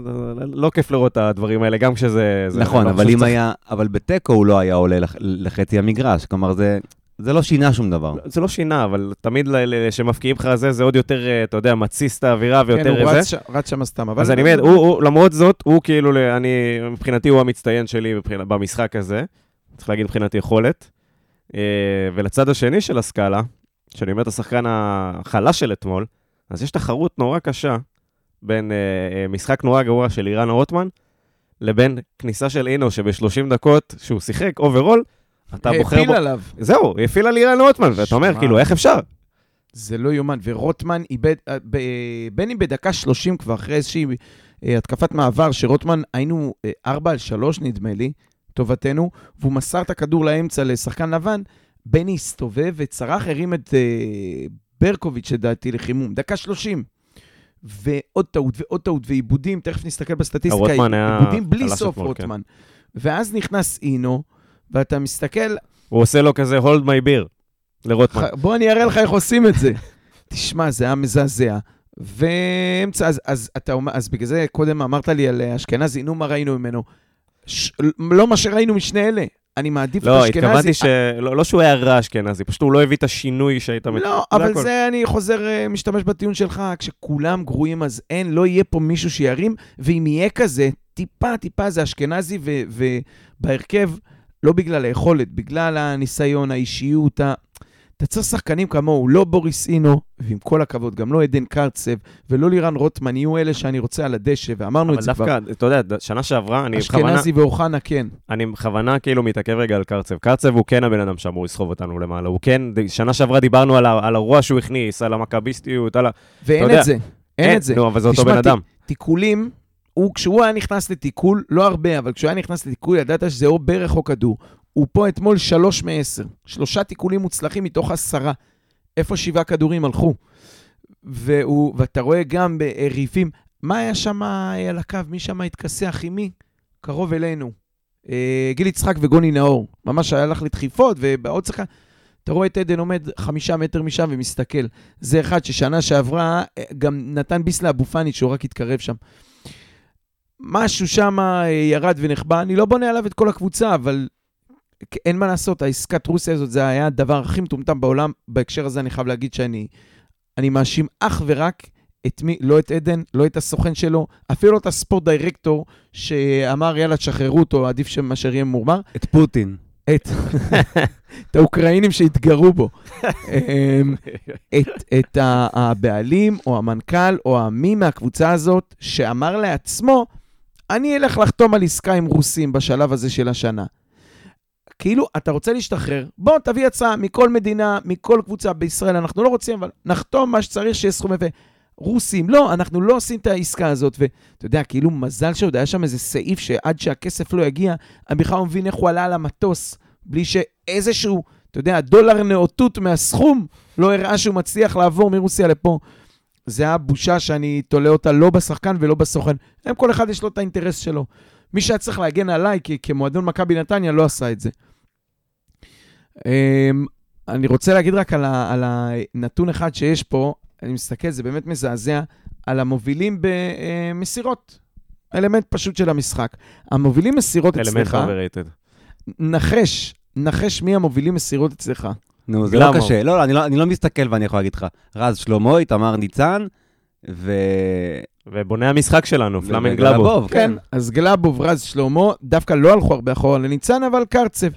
לא כיף לראות את הדברים האלה, גם כשזה... זה- נכון, אני אבל אם היה, אבל בתיקו הוא לא היה עולה לח- לחצי המגרש, כלומר זה, זה לא שינה שום דבר. זה לא שינה, אבל תמיד כשמפקיעים לך זה, זה עוד יותר, אה, אתה יודע, מתסיס את האווירה ויותר כן, הוא זה. רץ ש- רץ שם סתם. אבל אז אני הוא, הוא, למרות זאת, הוא כאילו, אני, מבחינתי הוא המצטיין שלי במשחק הזה. צריך להגיד מבחינת יכולת. אה, ולצד השני של הסקאלה, שאני אומר את השחקן החלש של אתמול, אז יש תחרות נורא קשה בין אה, משחק נורא גרוע של אירן רוטמן, לבין כניסה של אינו, שב-30 דקות שהוא שיחק overall, אתה בוחר להפיל בו... עליו. זהו, להפיל על אירן רוטמן, ואתה אומר. כאילו, איך אפשר? זה לא יאומן. ורוטמן איבד, אה, בין אם בדקה 30 כבר, אחרי איזושהי אה, התקפת מעבר, שרוטמן, היינו אה, 4 על 3, נדמה לי, טובתנו, והוא מסר את הכדור לאמצע לשחקן לבן, בני הסתובב וצרח, הרים את אה, ברקוביץ', לדעתי, לחימום. דקה 30. ועוד טעות ועוד טעות ועיבודים, תכף נסתכל בסטטיסטיקה, עיבודים בלי סוף כן. רוטמן. ואז נכנס אינו, ואתה מסתכל, הוא עושה לו כזה hold my beer לרוטמן. בוא אני אראה לך איך עושים את זה. תשמע, זה היה מזעזע. ואמצע, אז, אז אתה אז בגלל זה קודם אמרת לי על אה, אשכנזי, נו, מה ראינו ממנו? ש, לא מה שראינו משני אלה. אני מעדיף לא, את אשכנזי. התכוונתי ש... לא לא שהוא היה רע אשכנזי, פשוט הוא לא הביא את השינוי שהיית... לא, אבל. זה אני חוזר, אה, משתמש בטיעון שלך, כשכולם גרועים אז אין, לא יהיה פה מישהו שירים, ואם יהיה כזה, טיפה, טיפה זה אשכנזי, ו- ובהרכב, לא בגלל היכולת, בגלל הניסיון, האישיות, ה... אתה צריך שחקנים כמוהו, לא בוריס אינו, ועם כל הכבוד, גם לא עדן קרצב, ולא לירן רוטמן, יהיו אלה שאני רוצה על הדשא, ואמרנו אבל את זה כבר. דווקא, אתה יודע, שנה שעברה, אני בכוונה, אשכנזי ואוחנה, כן. אני בכוונה כאילו מתעכב רגע על קרצב. קרצב הוא כן הבן אדם שאמור לסחוב אותנו למעלה. הוא כן, שנה שעברה דיברנו על, על הרוע שהוא הכניס, על המכביסטיות, על ה... ואין יודע, את זה, אין את זה. נו, אבל זה אותו בן אדם. תיקולים, הוא, כשהוא היה נכנס לתיקול, לא הרבה, אבל כשהוא היה נכנס לתיקול, ידעת שזה או ברך או כדור. הוא פה אתמול שלוש מעשר. שלושה תיקולים מוצלחים מתוך עשרה. איפה שבעה כדורים הלכו? והוא, ואתה רואה גם בריפים, מה היה שם אה, על הקו? מי שם התכסח עם מי? קרוב אלינו. אה, גיל יצחק וגוני נאור. ממש הלך לדחיפות, ובעוד שחקן... אתה רואה את עדן עומד חמישה מטר משם ומסתכל. זה אחד ששנה שעברה אה, גם נתן ביס לאבו פאני שהוא רק התקרב שם. משהו שם אה, ירד ונחבא, אני לא בונה עליו את כל הקבוצה, אבל אין מה לעשות, העסקת רוסיה הזאת, זה היה הדבר הכי מטומטם בעולם. בהקשר הזה אני חייב להגיד שאני אני מאשים אך ורק את מי, לא את עדן, לא את הסוכן שלו, אפילו לא את הספורט דירקטור שאמר, יאללה, תשחררו אותו, עדיף שמאשר יהיה ממורמר. את פוטין. את, את האוקראינים שהתגרו בו. אמ, את, את הבעלים או המנכ"ל או המי מהקבוצה הזאת שאמר לעצמו, אני אלך לחתום על עסקה עם רוסים בשלב הזה של השנה. כאילו, אתה רוצה להשתחרר, בוא תביא הצעה מכל מדינה, מכל קבוצה בישראל, אנחנו לא רוצים, אבל נחתום מה שצריך שיהיה סכום יפה. רוסים, לא, אנחנו לא עושים את העסקה הזאת. ואתה יודע, כאילו, מזל שעוד היה שם איזה סעיף שעד שהכסף לא יגיע, אני בכלל לא מבין איך הוא עלה על המטוס, בלי שאיזשהו, אתה יודע, דולר נאותות מהסכום לא הראה שהוא מצליח לעבור מרוסיה לפה. זה היה בושה שאני תולה אותה לא בשחקן ולא בסוכן. הם, כל אחד יש לו את האינטרס שלו. מי שהיה צריך להגן עליי כ- כמועדון מכבי נתניה לא עשה את זה. אמ, אני רוצה להגיד רק על, ה, על הנתון אחד שיש פה, אני מסתכל, זה באמת מזעזע, על המובילים במסירות. אלמנט פשוט של המשחק. המובילים מסירות אלמנט אצלך, overrated. נחש, נחש מי המובילים מסירות אצלך. נו, זה לא. קשה. לא, אני לא- אני לא מסתכל ואני יכול להגיד לך. רז שלמה, איתמר ניצן, ו... ובונה המשחק שלנו, פלאמן וגלבוב, גלאבוב. כן, אז גלאבוב, רז, שלמה, דווקא לא הלכו הרבה אחורה לניצן, אבל קרצב.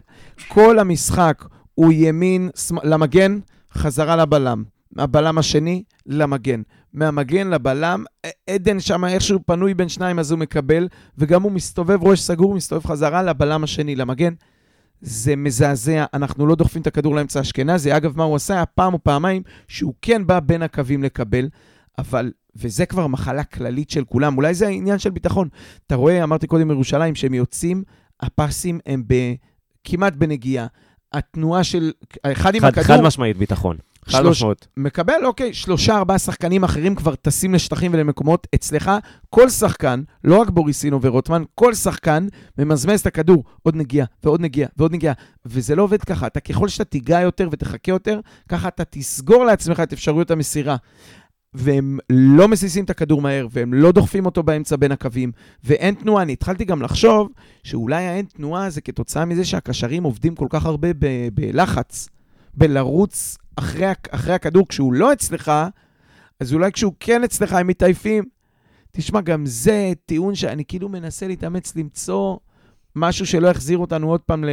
כל המשחק הוא ימין, למגן, חזרה לבלם. הבלם השני, למגן. מהמגן לבלם, עדן שם איכשהו פנוי בין שניים, אז הוא מקבל, וגם הוא מסתובב ראש סגור, מסתובב חזרה לבלם השני, למגן. זה מזעזע, אנחנו לא דוחפים את הכדור לאמצע אשכנזי. אגב, מה הוא עשה? היה פעם או פעמיים שהוא כן בא בין הקווים לקבל, אבל, וזה כבר מחלה כללית של כולם, אולי זה העניין של ביטחון. אתה רואה, אמרתי קודם ירושלים, שהם יוצאים, הפסים הם ב, כמעט בנגיעה. התנועה של, אחד עם הכדור, חד משמעית ביטחון. חד משמעות. מקבל, אוקיי, שלושה, ארבעה שחקנים אחרים כבר טסים לשטחים ולמקומות. אצלך, כל שחקן, לא רק בוריסינו ורוטמן, כל שחקן ממזמז את הכדור, עוד נגיעה, ועוד נגיעה, ועוד נגיעה. וזה לא עובד ככה. אתה, ככל שאתה תיגע יותר ותחכה יותר, ככה אתה תסגור לעצמך את אפשרויות המסירה. והם לא מסיסים את הכדור מהר, והם לא דוחפים אותו באמצע בין הקווים, ואין תנועה. אני התחלתי גם לחשוב שאולי האין תנועה זה כתוצאה מזה שהקשרים עובדים כל כך הרבה בלחץ. בלרוץ אחרי, אחרי הכדור כשהוא לא אצלך, אז אולי כשהוא כן אצלך הם מתעייפים. תשמע, גם זה טיעון שאני כאילו מנסה להתאמץ למצוא משהו שלא יחזיר אותנו עוד פעם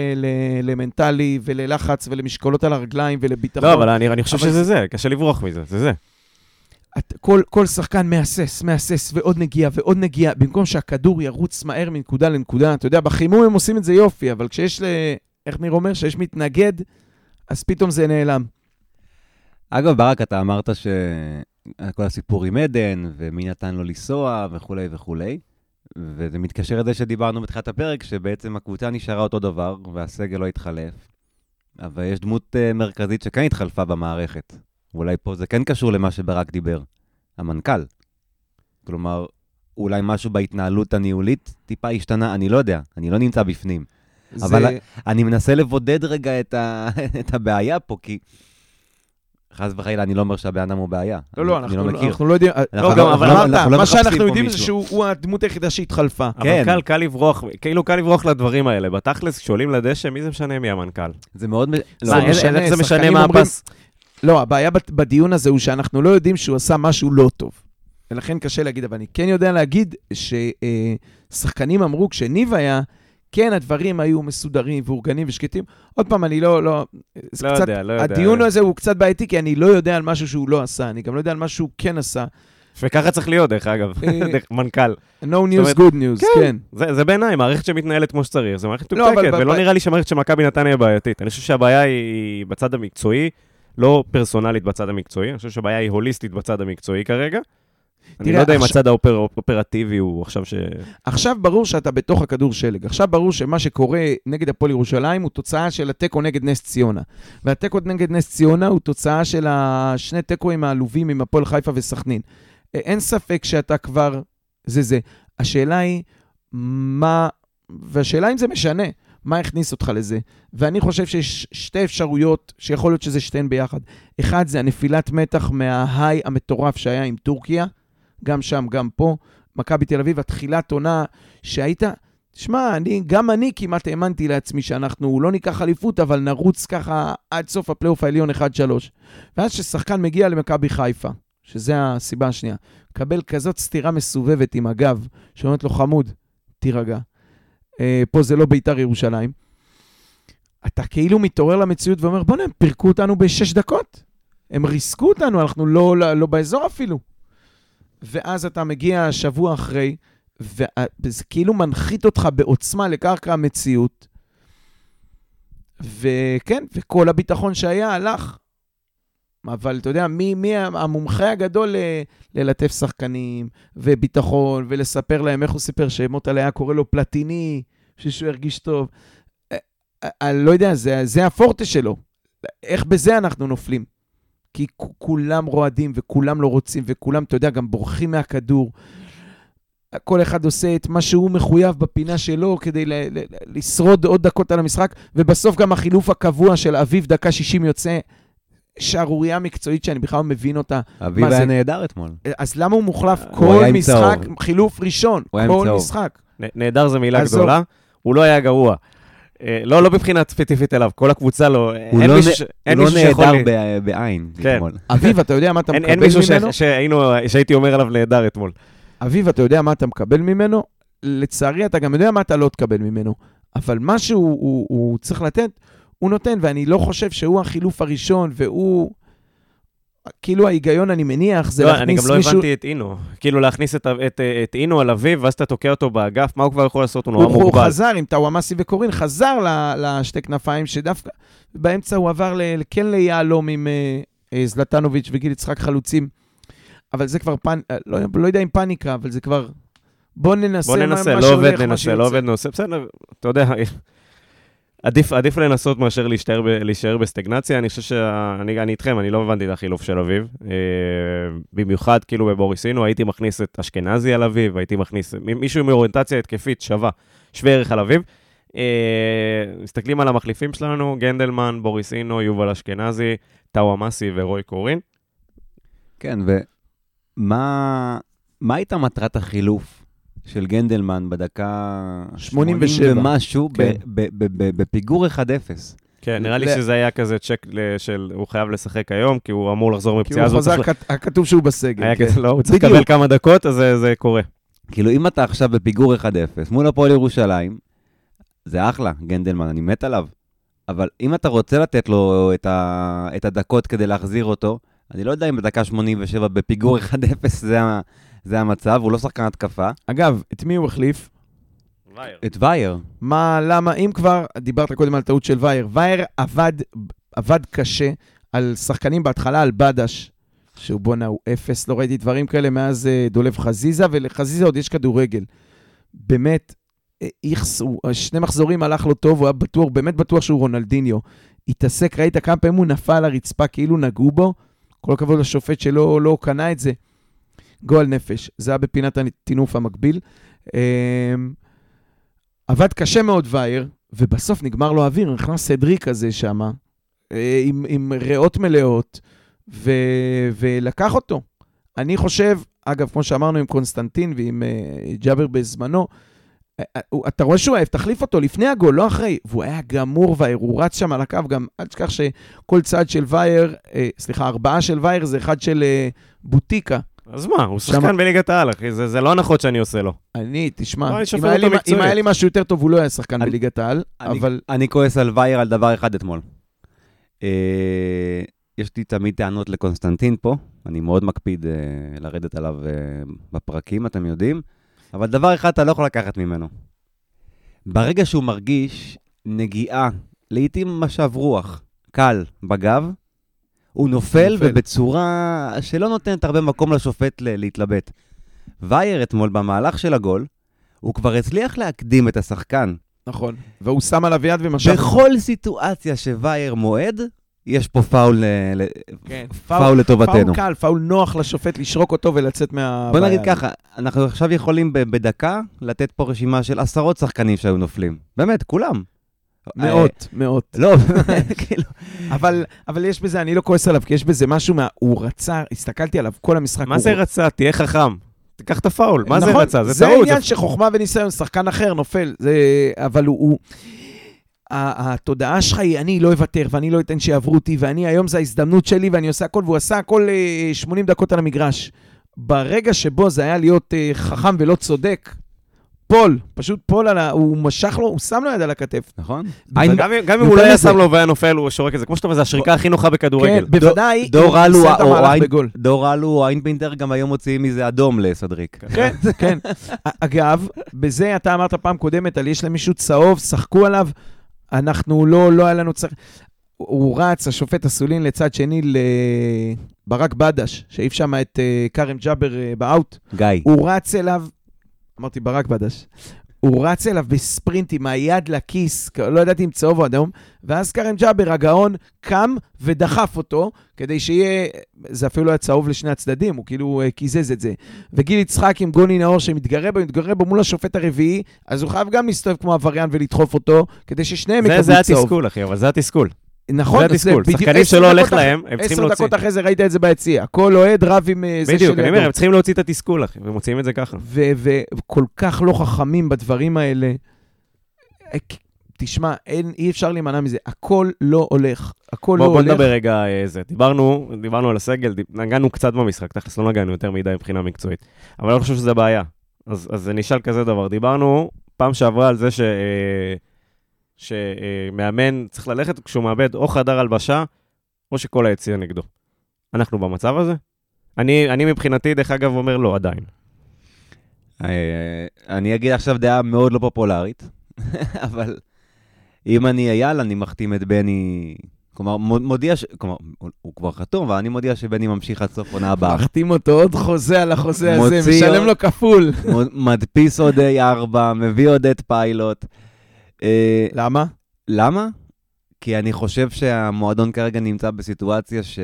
למנטלי וללחץ ולמשקולות על הרגליים ולביטחון. לא, אבל אני אני חושב אבל שזה זה, קשה לברוח מזה, זה זה. את, כל, כל שחקן מהסס, מהסס, ועוד נגיעה ועוד נגיעה, במקום שהכדור ירוץ מהר מנקודה לנקודה. אתה יודע, בחימום הם עושים את זה יופי, אבל כשיש, ל... איך ניר אומר? שיש מתנגד, אז פתאום זה נעלם. אגב, ברק, אתה אמרת שכל הסיפור עם עדן, ומי נתן לו לנסוע, וכולי וכולי. וזה מתקשר לזה שדיברנו בתחילת הפרק, שבעצם הקבוצה נשארה אותו דבר, והסגל לא התחלף. אבל יש דמות uh, מרכזית שכן התחלפה במערכת. ואולי פה זה כן קשור למה שברק דיבר, המנכ"ל. כלומר, אולי משהו בהתנהלות הניהולית טיפה השתנה, אני לא יודע, אני לא נמצא בפנים. אבל זה... אני מנסה לבודד רגע את, ה... את הבעיה פה, כי חס וחלילה, אני לא אומר שהבן אדם הוא בעיה. לא, לא, אנחנו, לא מכיר. אנחנו לא יודעים... אנחנו לא, לא- גם, אבל לא- אמרת, לא מה שאנחנו יודעים זה. שהוא הוא הדמות היחידה שהתחלפה. אבל כן. קל, קל לברוח, כאילו קל לברוח לדברים האלה. בתכלס, כשעולים לדשא, מי זה משנה מי המנכ"ל? זה מאוד... לא, איך זה משנה מה הפס? לא, הבעיה בדיון הזה הוא שאנחנו לא יודעים שהוא עשה משהו לא טוב. ולכן קשה להגיד, אבל אני כן יודע להגיד ששחקנים אמרו, כשניב היה, כן, הדברים היו מסודרים ואורגנים ושקטים. עוד פעם, אני לא... לא, לא קצת, יודע, לא יודע. הדיון הזה הוא קצת בעייתי, כי אני לא יודע על משהו שהוא לא עשה, אני גם לא יודע על משהו שהוא כן עשה. וככה צריך להיות, דרך אגב, אה, דרך מנכ"ל. No news, אומרת, good news, כן. כן. זה, זה בעיניי, מערכת שמתנהלת כמו שצריך, זו מערכת לא, מתוקתקת, ב- ולא ב- נראה לי שהמערכת של מכבי נתניה בעייתית. אני חושב שהבעיה היא בצד המקצועי, לא פרסונלית בצד המקצועי, אני חושב שהבעיה היא הוליסטית בצד המקצועי כרגע. אני תראה, לא יודע אם הצד האופר- האופרטיבי הוא עכשיו ש... עכשיו ברור שאתה בתוך הכדור שלג. עכשיו ברור שמה שקורה נגד הפועל ירושלים הוא תוצאה של התיקו נגד נס ציונה. והתיקו נגד נס ציונה הוא תוצאה של השני תיקואים העלובים עם הפועל חיפה וסכנין. אין ספק שאתה כבר... זה זה. השאלה היא, מה... והשאלה אם זה משנה, מה הכניס אותך לזה. ואני חושב שיש שתי אפשרויות שיכול להיות שזה שתיהן ביחד. אחד זה הנפילת מתח מההיי המטורף שהיה עם טורקיה, גם שם, גם פה. מכבי תל אביב, התחילת עונה שהיית, שמע, אני, גם אני כמעט האמנתי לעצמי שאנחנו לא ניקח אליפות, אבל נרוץ ככה עד סוף הפלייאוף העליון 1-3. ואז כששחקן מגיע למכבי חיפה, שזה הסיבה השנייה, מקבל כזאת סטירה מסובבת עם הגב, שאומרת לו, חמוד, תירגע. אה, פה זה לא ביתר ירושלים. אתה כאילו מתעורר למציאות ואומר, בוא'נה, הם פירקו אותנו בשש דקות. הם ריסקו אותנו, אנחנו לא, לא, לא באזור אפילו. ואז אתה מגיע שבוע אחרי, וזה כאילו מנחית אותך בעוצמה לקרקע המציאות. וכן, וכל הביטחון שהיה הלך. אבל אתה יודע, מי, מי המומחה הגדול ל- ללטף שחקנים וביטחון ולספר להם איך הוא סיפר שמוטל היה קורא לו פלטיני, שהוא ירגיש טוב. אה, אה, אני לא יודע, זה, זה הפורטה שלו. איך בזה אנחנו נופלים? כי כולם רועדים וכולם לא רוצים וכולם, אתה יודע, גם בורחים מהכדור. כל אחד עושה את מה שהוא מחויב בפינה שלו כדי ל- ל- ל- לשרוד עוד דקות על המשחק, ובסוף גם החילוף הקבוע של אביב דקה 60 יוצא שערורייה מקצועית שאני בכלל לא מבין אותה. אביב? היה נהדר אתמול. אז למה הוא מוחלף הוא כל היה עם משחק, צהוב. חילוף ראשון, הוא היה עם כל צהוב. משחק? נהדר זו מילה. גדולה, הוא לא היה גרוע. אה, לא, לא מבחינת ספציפית אליו, כל הקבוצה לא... הוא אין לא מישהו הוא לא מישהו שיכול... נהדר לי- ב- בעין כן. אתמול. אביב, אתה יודע מה אתה אין- מקבל אין מישהו ממנו? שהייתי אומר עליו נהדר אתמול. אביב, אתה יודע מה אתה מקבל ממנו? לצערי, אתה גם יודע מה אתה לא תקבל ממנו. אבל מה שהוא הוא, הוא צריך לתת, הוא נותן, ואני לא חושב שהוא החילוף הראשון, והוא... כאילו ההיגיון, אני מניח, זה לא, אני להכניס גם לא מישהו... הבנתי את אינו. כאילו להכניס את, את, את אינו על אביב, ואז אתה תוקע אותו באגף, מה הוא כבר יכול לעשות? הוא נורא הוא, הוא מוגבל. חזר עם טאוואמאסי וקורין, חזר לשתי כנפיים, שדווקא באמצע הוא עבר ל- כן ליהלום עם אה, אה, זלטנוביץ' וגיל יצחק חלוצים. אבל זה כבר פאנ... אה, לא, לא יודע אם פאניקה, אבל זה כבר... בוא ננסה בוא מה, ננסה, מה לא שהולך, עובד מה ננסה, לא. עובד ננסה, בסדר, אתה יודע, עדיף, עדיף לנסות מאשר להישאר, ב, להישאר בסטגנציה. אני חושב שאני אני איתכם, אני לא הבנתי את החילוף של אביב. אה, במיוחד, כאילו בבוריסינו, הייתי מכניס את אשכנזי על אביב, הייתי מכניס מישהו עם אוריינטציה התקפית שווה, שווה ערך על אביב. אה, מסתכלים על המחליפים שלנו, גנדלמן, בוריסינו, יובל אשכנזי, טאוואמאסי ורוי קורין. כן, ומה מה הייתה מטרת החילוף של גנדלמן בדקה 87. ומשהו ב- כן. ב- ב- ב- בפיגור 1-0? כן, נראה לי שזה היה כזה צ'ק של הוא חייב לשחק היום, כי הוא אמור לחזור כי מפציעה, הוא אז הוא חזר, צריך... כת- הכתוב שהוא בסגל. היה כן. כזה, לא, הוא צריך. לקבל כמה דקות, אז זה- קורה. כאילו, אם אתה עכשיו בפיגור 1-0 מול הפועל ירושלים, זה אחלה, גנדלמן, אני מת עליו. אבל אם אתה רוצה לתת לו את, ה... את הדקות כדי להחזיר אותו, אני לא יודע אם בדקה 87 בפיגור 1-0 זה. זה המצב, הוא לא שחקן התקפה. אגב, את מי הוא החליף? את וייר. מה, למה, אם כבר, דיברת קודם על טעות של וייר, וייר עבד, עבד קשה על שחקנים בהתחלה, על בדש, שהוא בואנה, הוא אפס, לא ראיתי דברים כאלה מאז אה, דולב חזיזה, ולחזיזה עוד יש כדורגל. באמת, אה, איכס, הוא, שני מחזורים הלך לו טוב, הוא היה בטוח, באמת בטוח שהוא רונלדיניו. התעסק, ראית כמה פעמים הוא נפל על הרצפה כאילו נגעו בו? כל הכבוד לשופט שלא לא קנה את זה. גועל נפש, זה היה בפינת הטינוף המקביל. אמ, עבד קשה מאוד וייר, ובסוף נגמר לו האוויר, נכנס סדריק כזה שם, עם, עם ריאות מלאות, ו, ולקח אותו. אני חושב, אגב, כמו שאמרנו עם קונסטנטין ועם uh, ג'אבר בזמנו, אה, אה, אתה רואה שהוא עייף, תחליף אותו לפני הגול, לא אחרי. והוא היה גמור וייר, הוא רץ שם על הקו, גם אל תשכח שכל צעד של וייר, אה, סליחה, ארבעה של וייר זה אחד של אה, בוטיקה. אז מה, הוא שמה- שחקן בליגת העל, אחי, זה זה לא הנחות שאני עושה לו. אני, לא, תשמע, אם היה לי- אם. היה לי משהו יותר טוב, הוא לא היה שחקן אני- בליגת העל, אני, אבל... אני כועס על וייר על דבר אחד אתמול. אה, יש לי תמיד טענות לקונסטנטין פה, אני מאוד מקפיד אה, לרדת עליו אה, בפרקים, אתם יודעים, אבל דבר אחד אתה לא יכול לקחת ממנו. ברגע שהוא מרגיש נגיעה, לעתים משב רוח, קל בגב, הוא נופל, נופל. ובצורה שלא נותנת הרבה מקום לשופט ל- להתלבט. וייר אתמול, במהלך של הגול, הוא כבר הצליח להקדים את השחקן. נכון. והוא שם עליו יד ומשך. בכל סיטואציה שווייר מועד, יש פה פאול, כן, פאול לטובתנו. פאול קל, פאול נוח לשופט לשרוק אותו ולצאת מה... בוא נגיד. ככה, אנחנו עכשיו יכולים בדקה לתת פה רשימה של עשרות שחקנים שהיו נופלים. באמת, כולם. מאות, מאות. אה, לא, באמת, כאילו. אבל, אבל יש בזה, אני לא כועס עליו, כי יש בזה משהו מה... הוא רצה, הסתכלתי עליו כל המשחק. מה זה רצה? תהיה חכם. תיקח את הפאול, מה זה נכון, רצה? זה זה טעות. העניין שחוכמה וניסיון, שחקן אחר נופל, זה... אבל הוא... התודעה שלך היא, אני לא אוותר, ואני לא אתן שיעברו אותי, ואני, היום זו ההזדמנות שלי, ואני עושה הכל, והוא עשה הכל אה, 80 דקות על המגרש. ברגע שבו זה היה להיות אה, חכם ולא צודק, פול, פשוט פול על ה... הוא משך לו, הוא שם לו יד על הכתף. נכון? גם אם- הוא לא היה. שם לו והיה נופל, הוא שורק את זה. כמו שאתה אומר, זו השריקה הכי נוחה כן, בכדורגל. בוודאי, דור הוא אלו עושה את או המהלך איינ- בגול. דור אלו או איינבינדר גם היום מוציאים מזה אדום לסדריק. כן, כן. אגב, בזה אתה אמרת פעם קודמת על יש למישהו צהוב, שחקו עליו, אנחנו לא, לא היה לנו צריך... הוא רץ, השופט אסולין לצד שני לברק בדש, שהעיף שם את אה, כרם ג'אבר אה, באאוט. גיא. הוא רץ אליו, אמרתי ברק בדש, הוא רץ אליו בספרינט עם היד לכיס, לא ידעתי אם צהוב או אדום, ואז כרם ג'אבר, הגאון, קם ודחף אותו, כדי שיהיה, זה אפילו לא היה צהוב לשני הצדדים, הוא כאילו אה, קיזז את זה. וגיל יצחק עם גוני נאור שמתגרה בו, מתגרה בו מול השופט הרביעי, אז הוא חייב גם להסתובב כמו עבריין ולדחוף אותו, כדי ששניהם זה- יקבלו זה צהוב. התסכול, אחי, אבל זה התסכול. נכון, זה התסכול. שחקנים עשר שלא הולך להם, הם צריכים עשר להוציא. דקות אחרי זה ראית את זה ביציע. כל אוהד רב עם אה, זה בדיוק, אני אומר. הם צריכים להוציא את התסכול, אחי, ומוציאים את זה ככה. ו- וכל כך לא חכמים בדברים האלה. אה, תשמע, אין, אי אפשר להימנע מזה. הכל לא הולך. הכל בוא, לא בוא הולך. נדבר רגע אה, זה. דיברנו, דיברנו על הסגל, נגענו קצת במשחק, תכלס לא נגענו יותר מדי מבחינה מקצועית. אבל אני לא חושב שזה בעיה. אז, אז אני אשאל כזה דבר. דיברנו פעם שעברה על זה ש, אה, שמאמן צריך ללכת כשהוא מאבד או חדר הלבשה, או שכל היציע נגדו. אנחנו במצב הזה? אני, אני מבחינתי, דרך אגב, אומר לא, עדיין. אה, אני אגיד עכשיו דעה מאוד לא פופולרית, אבל אם אני אייל, אני מחתים את בני... כלומר, מודיע ש... כלומר, הוא- כבר חתום, אבל אני מודיע שבני ממשיך עד סוף עונה הבאה. מחתים אותו עוד חוזה על החוזה הזה, משלם עוד- לו כפול. מדפיס עוד A4, מביא עוד את פיילוט. אה, למה? למה? כי אני חושב שהמועדון כרגע נמצא בסיטואציה ש...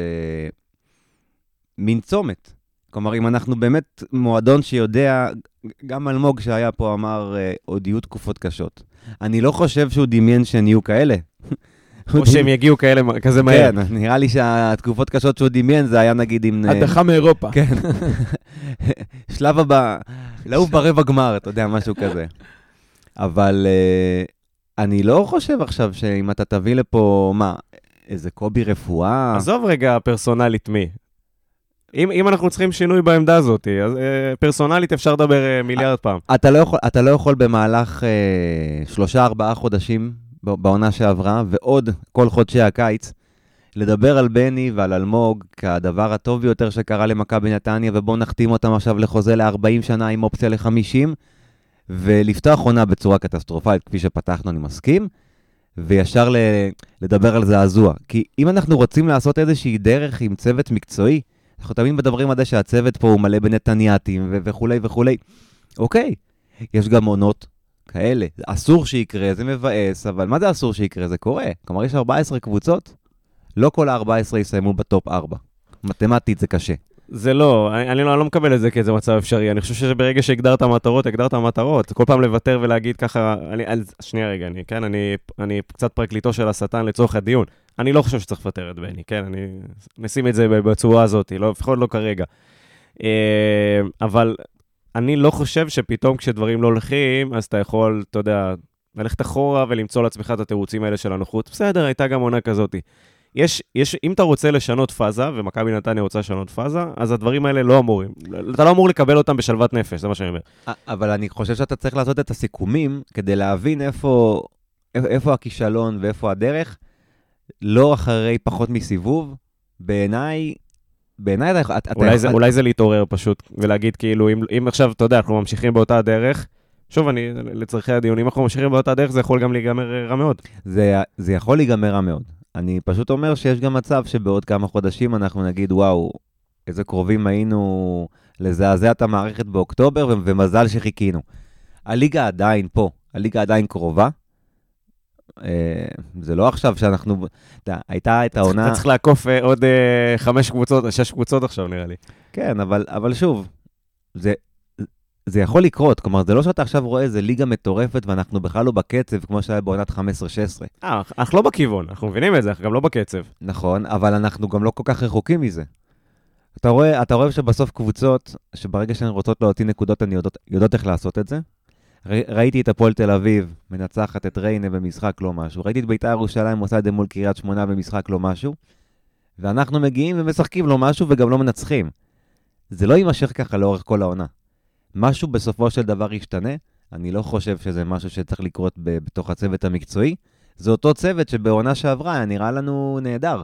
מין צומת. כלומר, אם אנחנו באמת מועדון שיודע, גם אלמוג שהיה פה אמר, אה, עוד יהיו תקופות קשות. אני לא חושב שהוא דמיין שהן יהיו כאלה. או שהם יגיעו כאלה כזה מהר. כן, נראה לי שהתקופות קשות שהוא דמיין זה היה נגיד עם... אה, הדחה מאירופה. כן. שלב הבא, לעוף ברבע גמר, אתה יודע, משהו כזה. אבל uh, אני לא חושב עכשיו שאם אתה תביא לפה, מה, איזה קובי רפואה? עזוב רגע פרסונלית מי. אם, אם אנחנו צריכים שינוי בעמדה הזאת, אז אה, פרסונלית אפשר לדבר אה, מיליארד פעם. אתה לא יכול, אתה לא יכול במהלך אה, שלושה, ארבעה חודשים בעונה שעברה, ועוד כל חודשי הקיץ, לדבר על בני ועל אלמוג כדבר הטוב ביותר שקרה למכבי נתניה, ובואו נחתים אותם עכשיו לחוזה ל-40 שנה עם אופציה ל-50, ולפתוח עונה בצורה קטסטרופלית, כפי שפתחנו, אני מסכים, וישר ל- לדבר על זעזוע. כי אם אנחנו רוצים לעשות איזושהי דרך עם צוות מקצועי, אנחנו תמיד מדברים על זה שהצוות פה הוא מלא בנתניאתים ו- וכולי וכולי. אוקיי, יש גם עונות כאלה. אסור שיקרה, זה מבאס, אבל מה זה אסור שיקרה? זה קורה. כלומר, יש 14 קבוצות, לא כל ה-14 יסיימו ב top 4. מתמטית זה קשה. זה לא, אני, אני לא, אני לא מקבל את זה כאיזה מצב אפשרי. אני חושב שברגע שהגדרת מטרות, הגדרת מטרות. כל פעם לוותר ולהגיד ככה, אני, אני, שנייה רגע, אני, כן, אני, אני קצת פרקליטו של השטן לצורך הדיון. אני לא חושב שצריך לפטר את בני, כן, אני נשים את זה בצורה הזאת, לא, לפחות לא כרגע. אה, אבל אני לא חושב שפתאום כשדברים לא הולכים, אז אתה יכול, אתה יודע, ללכת אחורה ולמצוא לעצמך את התירוצים האלה של הנוחות. בסדר, הייתה גם עונה כזאת. יש, יש, אם אתה רוצה לשנות פאזה, ומכבי נתניה רוצה לשנות פאזה, אז הדברים האלה לא אמורים. אתה לא אמור לקבל אותם בשלוות נפש, זה מה שאני אומר. אבל אני חושב שאתה צריך לעשות את הסיכומים כדי להבין איפה, איפה הכישלון ואיפה הדרך, לא אחרי פחות מסיבוב. בעיניי, בעיניי אתה... אתה אולי, יכול- זה, אולי זה להתעורר פשוט, ולהגיד כאילו, אם, אם עכשיו, אתה יודע, אנחנו ממשיכים באותה דרך, שוב, אני, לצורכי הדיון, אם אנחנו ממשיכים באותה דרך, זה יכול גם להיגמר אה, רע מאוד. זה, זה יכול להיגמר רע מאוד. אני פשוט אומר שיש גם מצב שבעוד כמה חודשים אנחנו נגיד, וואו, איזה קרובים היינו לזעזע את המערכת באוקטובר, ו- ומזל שחיכינו. הליגה עדיין פה, הליגה עדיין קרובה. אה, זה לא עכשיו שאנחנו... אתה יודע, הייתה את העונה... אתה צריך לעקוף אה, עוד אה, חמש קבוצות, שש קבוצות עכשיו, נראה לי. כן, אבל, אבל שוב, זה, זה יכול לקרות. כלומר, זה לא שאתה עכשיו רואה איזה ליגה מטורפת ואנחנו בכלל לא בקצב כמו שהיה בעונת 15-16. אה, אנחנו לא בכיוון, אנחנו מבינים את זה, אנחנו גם לא בקצב. נכון, אבל אנחנו גם לא כל כך רחוקים מזה. אתה רואה, אתה רואה שבסוף קבוצות, שברגע שהן רוצות להוציא נקודות, הן יודעות, יודעות איך לעשות את זה. ר, ראיתי את הפועל תל אביב מנצחת את ריינה במשחק לא משהו. ראיתי את בית"ר ירושלים עושה את זה מול קריית שמונה במשחק לא משהו. ואנחנו מגיעים ומשחקים לא משהו וגם לא מנצחים. זה לא יימשך ככה לאורך כל העונה. משהו בסופו של דבר ישתנה. אני לא חושב שזה משהו שצריך לקרות בתוך הצוות המקצועי. זה אותו צוות שבעונה שעברה היה נראה לנו נהדר.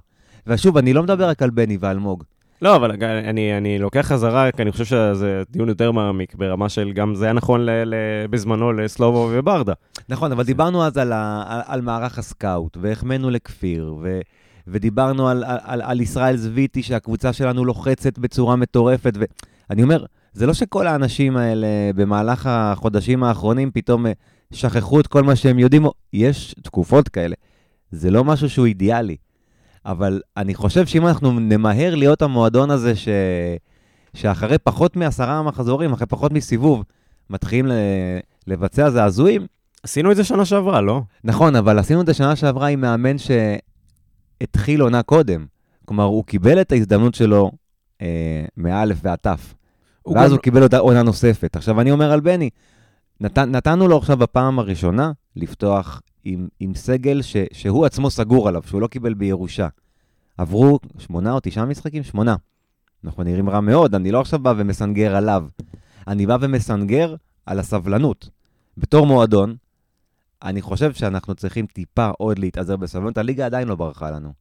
ושוב, אני לא מדבר רק על בני ואלמוג. לא, אבל אני, אני לוקח חזרה, כי אני חושב שזה דיון יותר מעמיק, ברמה של גם זה היה נכון ל, ל, בזמנו לסלובו וברדה. נכון, אבל דיברנו אז על, ה, על, על מערך הסקאוט, והחמאנו לכפיר, ו, ודיברנו על, על, על ישראל זוויטי, שהקבוצה שלנו לוחצת בצורה מטורפת, ואני אומר, זה לא שכל האנשים האלה במהלך החודשים האחרונים פתאום אה, שכחו את כל מה שהם יודעים, יש תקופות כאלה. זה לא משהו שהוא אידיאלי. אבל אני חושב שאם אנחנו נמהר להיות המועדון הזה ש... שאחרי פחות מעשרה מחזורים, אחרי פחות מסיבוב, מתחילים ל... לבצע זעזועים, עשינו את זה שנה שעברה, לא? נכון, אבל עשינו את זה שנה שעברה עם מאמן שהתחיל עונה קודם. כלומר, הוא קיבל את ההזדמנות שלו אה, מאלף ועד תף. הוא ואז גם- הוא קיבל עונה נוספת. עכשיו, אני אומר על בני, נת, נתנו לו עכשיו בפעם הראשונה לפתוח עם, עם סגל ש, שהוא עצמו סגור עליו, שהוא לא קיבל בירושה. עברו שמונה או תשעה משחקים? שמונה. אנחנו נראים רע מאוד, אני לא עכשיו בא ומסנגר עליו. אני בא ומסנגר על הסבלנות. בתור מועדון, אני חושב שאנחנו צריכים טיפה עוד להתעזר בסבלנות. הליגה עדיין לא ברחה לנו.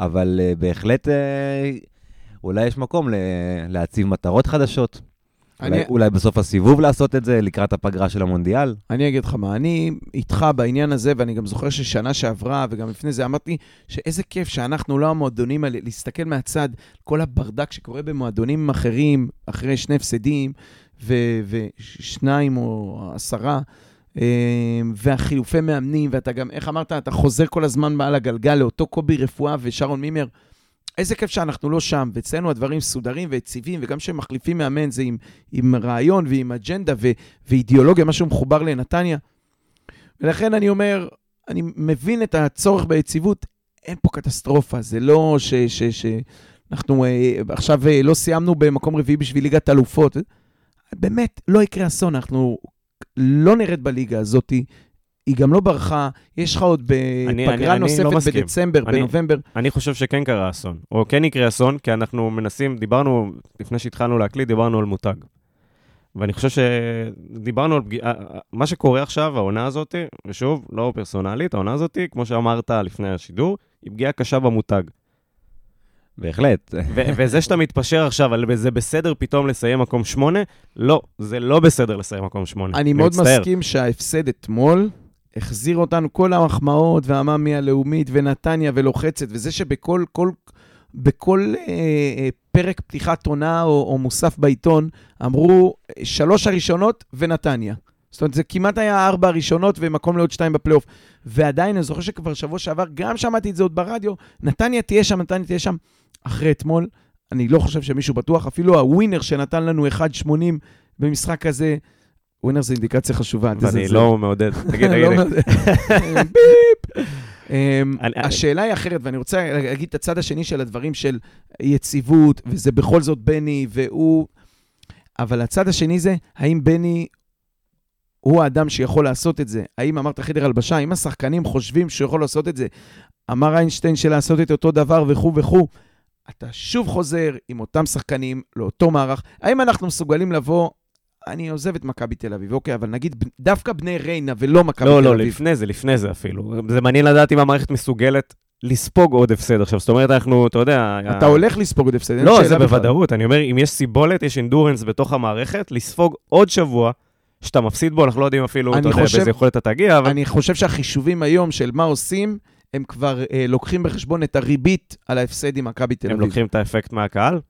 אבל uh, בהחלט uh, אולי יש מקום ל- להציב מטרות חדשות. אני- אולי, אולי בסוף הסיבוב לעשות את זה לקראת הפגרה של המונדיאל. אני אגיד לך מה, אני איתך בעניין הזה, ואני גם זוכר ששנה שעברה, וגם לפני זה אמרתי, שאיזה כיף שאנחנו לא המועדונים האלה, להסתכל מהצד, כל הברדק שקורה במועדונים אחרים, אחרי שני הפסדים, ו- ושניים או עשרה, אה, והחילופי מאמנים, ואתה גם, איך אמרת, אתה חוזר כל הזמן מעל הגלגל לאותו קובי רפואה ושרון מימר. איזה כיף שאנחנו לא שם, ואצלנו הדברים מסודרים ויציבים, וגם כשהם מחליפים מאמן זה עם, עם רעיון ועם אג'נדה ו, ואידיאולוגיה, משהו מחובר לנתניה. ולכן אני אומר, אני מבין את הצורך ביציבות, אין פה קטסטרופה, זה לא ש... ש, ש אנחנו אה, עכשיו אה, לא סיימנו במקום רביעי בשביל ליגת אלופות. באמת, לא יקרה אסון, אנחנו לא נרד בליגה הזאת היא גם לא ברחה, יש לך עוד בפגרה אני לא נוספת מסכים. בדצמבר, אני- בנובמבר. אני חושב שכן קרה אסון, או כן יקרה אסון, כי אנחנו מנסים, דיברנו, לפני שהתחלנו להקליט, דיברנו על מותג. ואני חושב שדיברנו על פגיעה, מה שקורה עכשיו, העונה הזאת, ושוב, לא פרסונלית, העונה הזאת, כמו שאמרת לפני השידור, היא פגיעה קשה במותג. בהחלט. ו- וזה שאתה מתפשר עכשיו על זה בסדר פתאום לסיים מקום שמונה, לא, זה לא בסדר לסיים מקום שמונה. אני מאוד מצטער. מסכים שההפסד אתמול החזיר אותנו כל המחמאות והמאמי הלאומית ונתניה ולוחצת, וזה שבכל כל, בכל אה, אה, פרק פתיחת עונה או, או מוסף בעיתון אמרו אה, שלוש הראשונות ונתניה. זאת אומרת, זה כמעט היה ארבע הראשונות ומקום לעוד שתיים בפלייאוף. ועדיין, אני זוכר שכבר שבוע שעבר, גם שמעתי את זה עוד ברדיו, נתניה תהיה שם, נתניה תהיה שם. אחרי אתמול, אני לא חושב שמישהו בטוח, אפילו הווינר שנתן לנו 1.80 במשחק כזה, ווינר זה אינדיקציה חשובה, ואני. לא מעודד. תגיד, לא תגיד. מעודד. ביפ. אמ, השאלה היא אחרת, ואני רוצה להגיד את הצד השני של הדברים של יציבות, וזה בכל זאת בני, והוא... אבל הצד השני זה, האם בני הוא האדם שיכול לעשות את זה? האם אמרת חדר הלבשה, האם השחקנים חושבים שהוא יכול לעשות את זה? אמר איינשטיין שלעשות את אותו דבר וכו' וכו'. אתה שוב חוזר עם אותם שחקנים לאותו מערך. האם אנחנו מסוגלים לבוא... אני עוזב את מכבי תל אביב, אוקיי, אבל נגיד דווקא בני ריינה ולא מכבי לא, תל לא, אביב. לפני זה, לפני זה אפילו. זה מעניין לדעת אם המערכת מסוגלת לספוג עוד הפסד עכשיו. זאת אומרת, אנחנו, אתה יודע... אתה הולך לספוג עוד הפסד, לא, זה בכלל. בוודאות. אני אומר, אם יש סיבולת, יש אינדורנס בתוך המערכת, לספוג עוד שבוע שאתה מפסיד בו, אנחנו לא יודעים אפילו, אתה יודע, חושב- באיזה יכולת אתה תגיע, אבל... אני חושב שהחישובים היום של מה עושים, הם כבר אה, לוקחים בחשבון את הריבית על ההפסד עם מכבי תל הם אביב. לוקחים את האפקט מהקהל?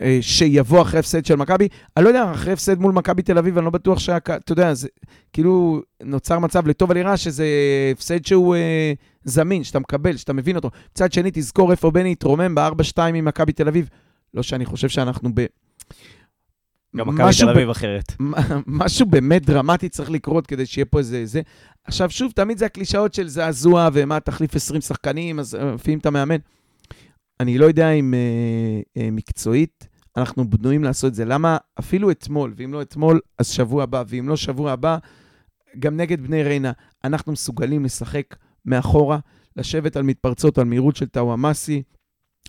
אה, שיבוא אחרי הפסד של מכבי. אני לא יודע, אחרי הפסד מול מכבי תל אביב, אני לא בטוח שה... אתה יודע, זה כאילו נוצר מצב לטוב ולרע, שזה הפסד שהוא אה, זמין, שאתה מקבל, שאתה מבין אותו. מצד שני, תזכור איפה בני התרומם ב-4-2 עם מכבי תל אביב. לא שאני חושב שאנחנו ב... גם מכבי תל ב- אביב אחרת. משהו באמת דרמטי צריך לקרות כדי שיהיה פה איזה זה. עכשיו, שוב, תמיד זה הקלישאות של זעזוע, ומה, תחליף 20 שחקנים, אז אה, מביאים את המאמן. אני לא יודע אם אה, אה, מקצועית אנחנו בנויים לעשות את זה. למה אפילו אתמול, ואם לא אתמול, אז שבוע הבא, ואם לא שבוע הבא, גם נגד בני ריינה, אנחנו מסוגלים לשחק מאחורה, לשבת על מתפרצות, על מהירות של טאוואמאסי,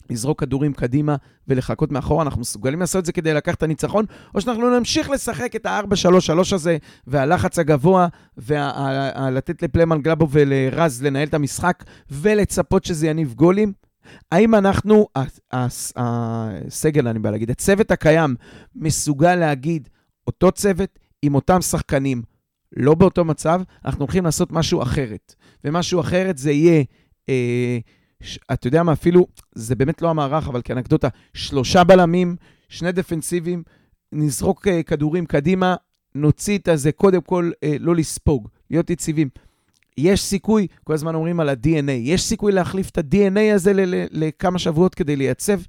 לזרוק כדורים קדימה ולחכות מאחורה, אנחנו מסוגלים לעשות את זה כדי לקחת את הניצחון, או שאנחנו נמשיך לשחק את ה-4-3-3 הזה, והלחץ הגבוה, ולתת לפלמן גלאבו ולרז לנהל את המשחק, ולצפות שזה יניב גולים. האם אנחנו, הסגל, אני בא להגיד, הצוות הקיים, מסוגל להגיד, אותו צוות עם אותם שחקנים, לא באותו מצב, אנחנו הולכים לעשות משהו אחרת. ומשהו אחרת זה יהיה, אה, ש- אתה יודע מה, אפילו, זה באמת לא המערך, אבל כאנקדוטה, שלושה בלמים, שני דפנסיבים, נזרוק אה, כדורים קדימה, נוציא את הזה, קודם כל, אה, לא לספוג, להיות יציבים. יש סיכוי, כל הזמן אומרים על ה-DNA, יש סיכוי להחליף את ה-DNA הזה לכמה שבועות כדי לייצב.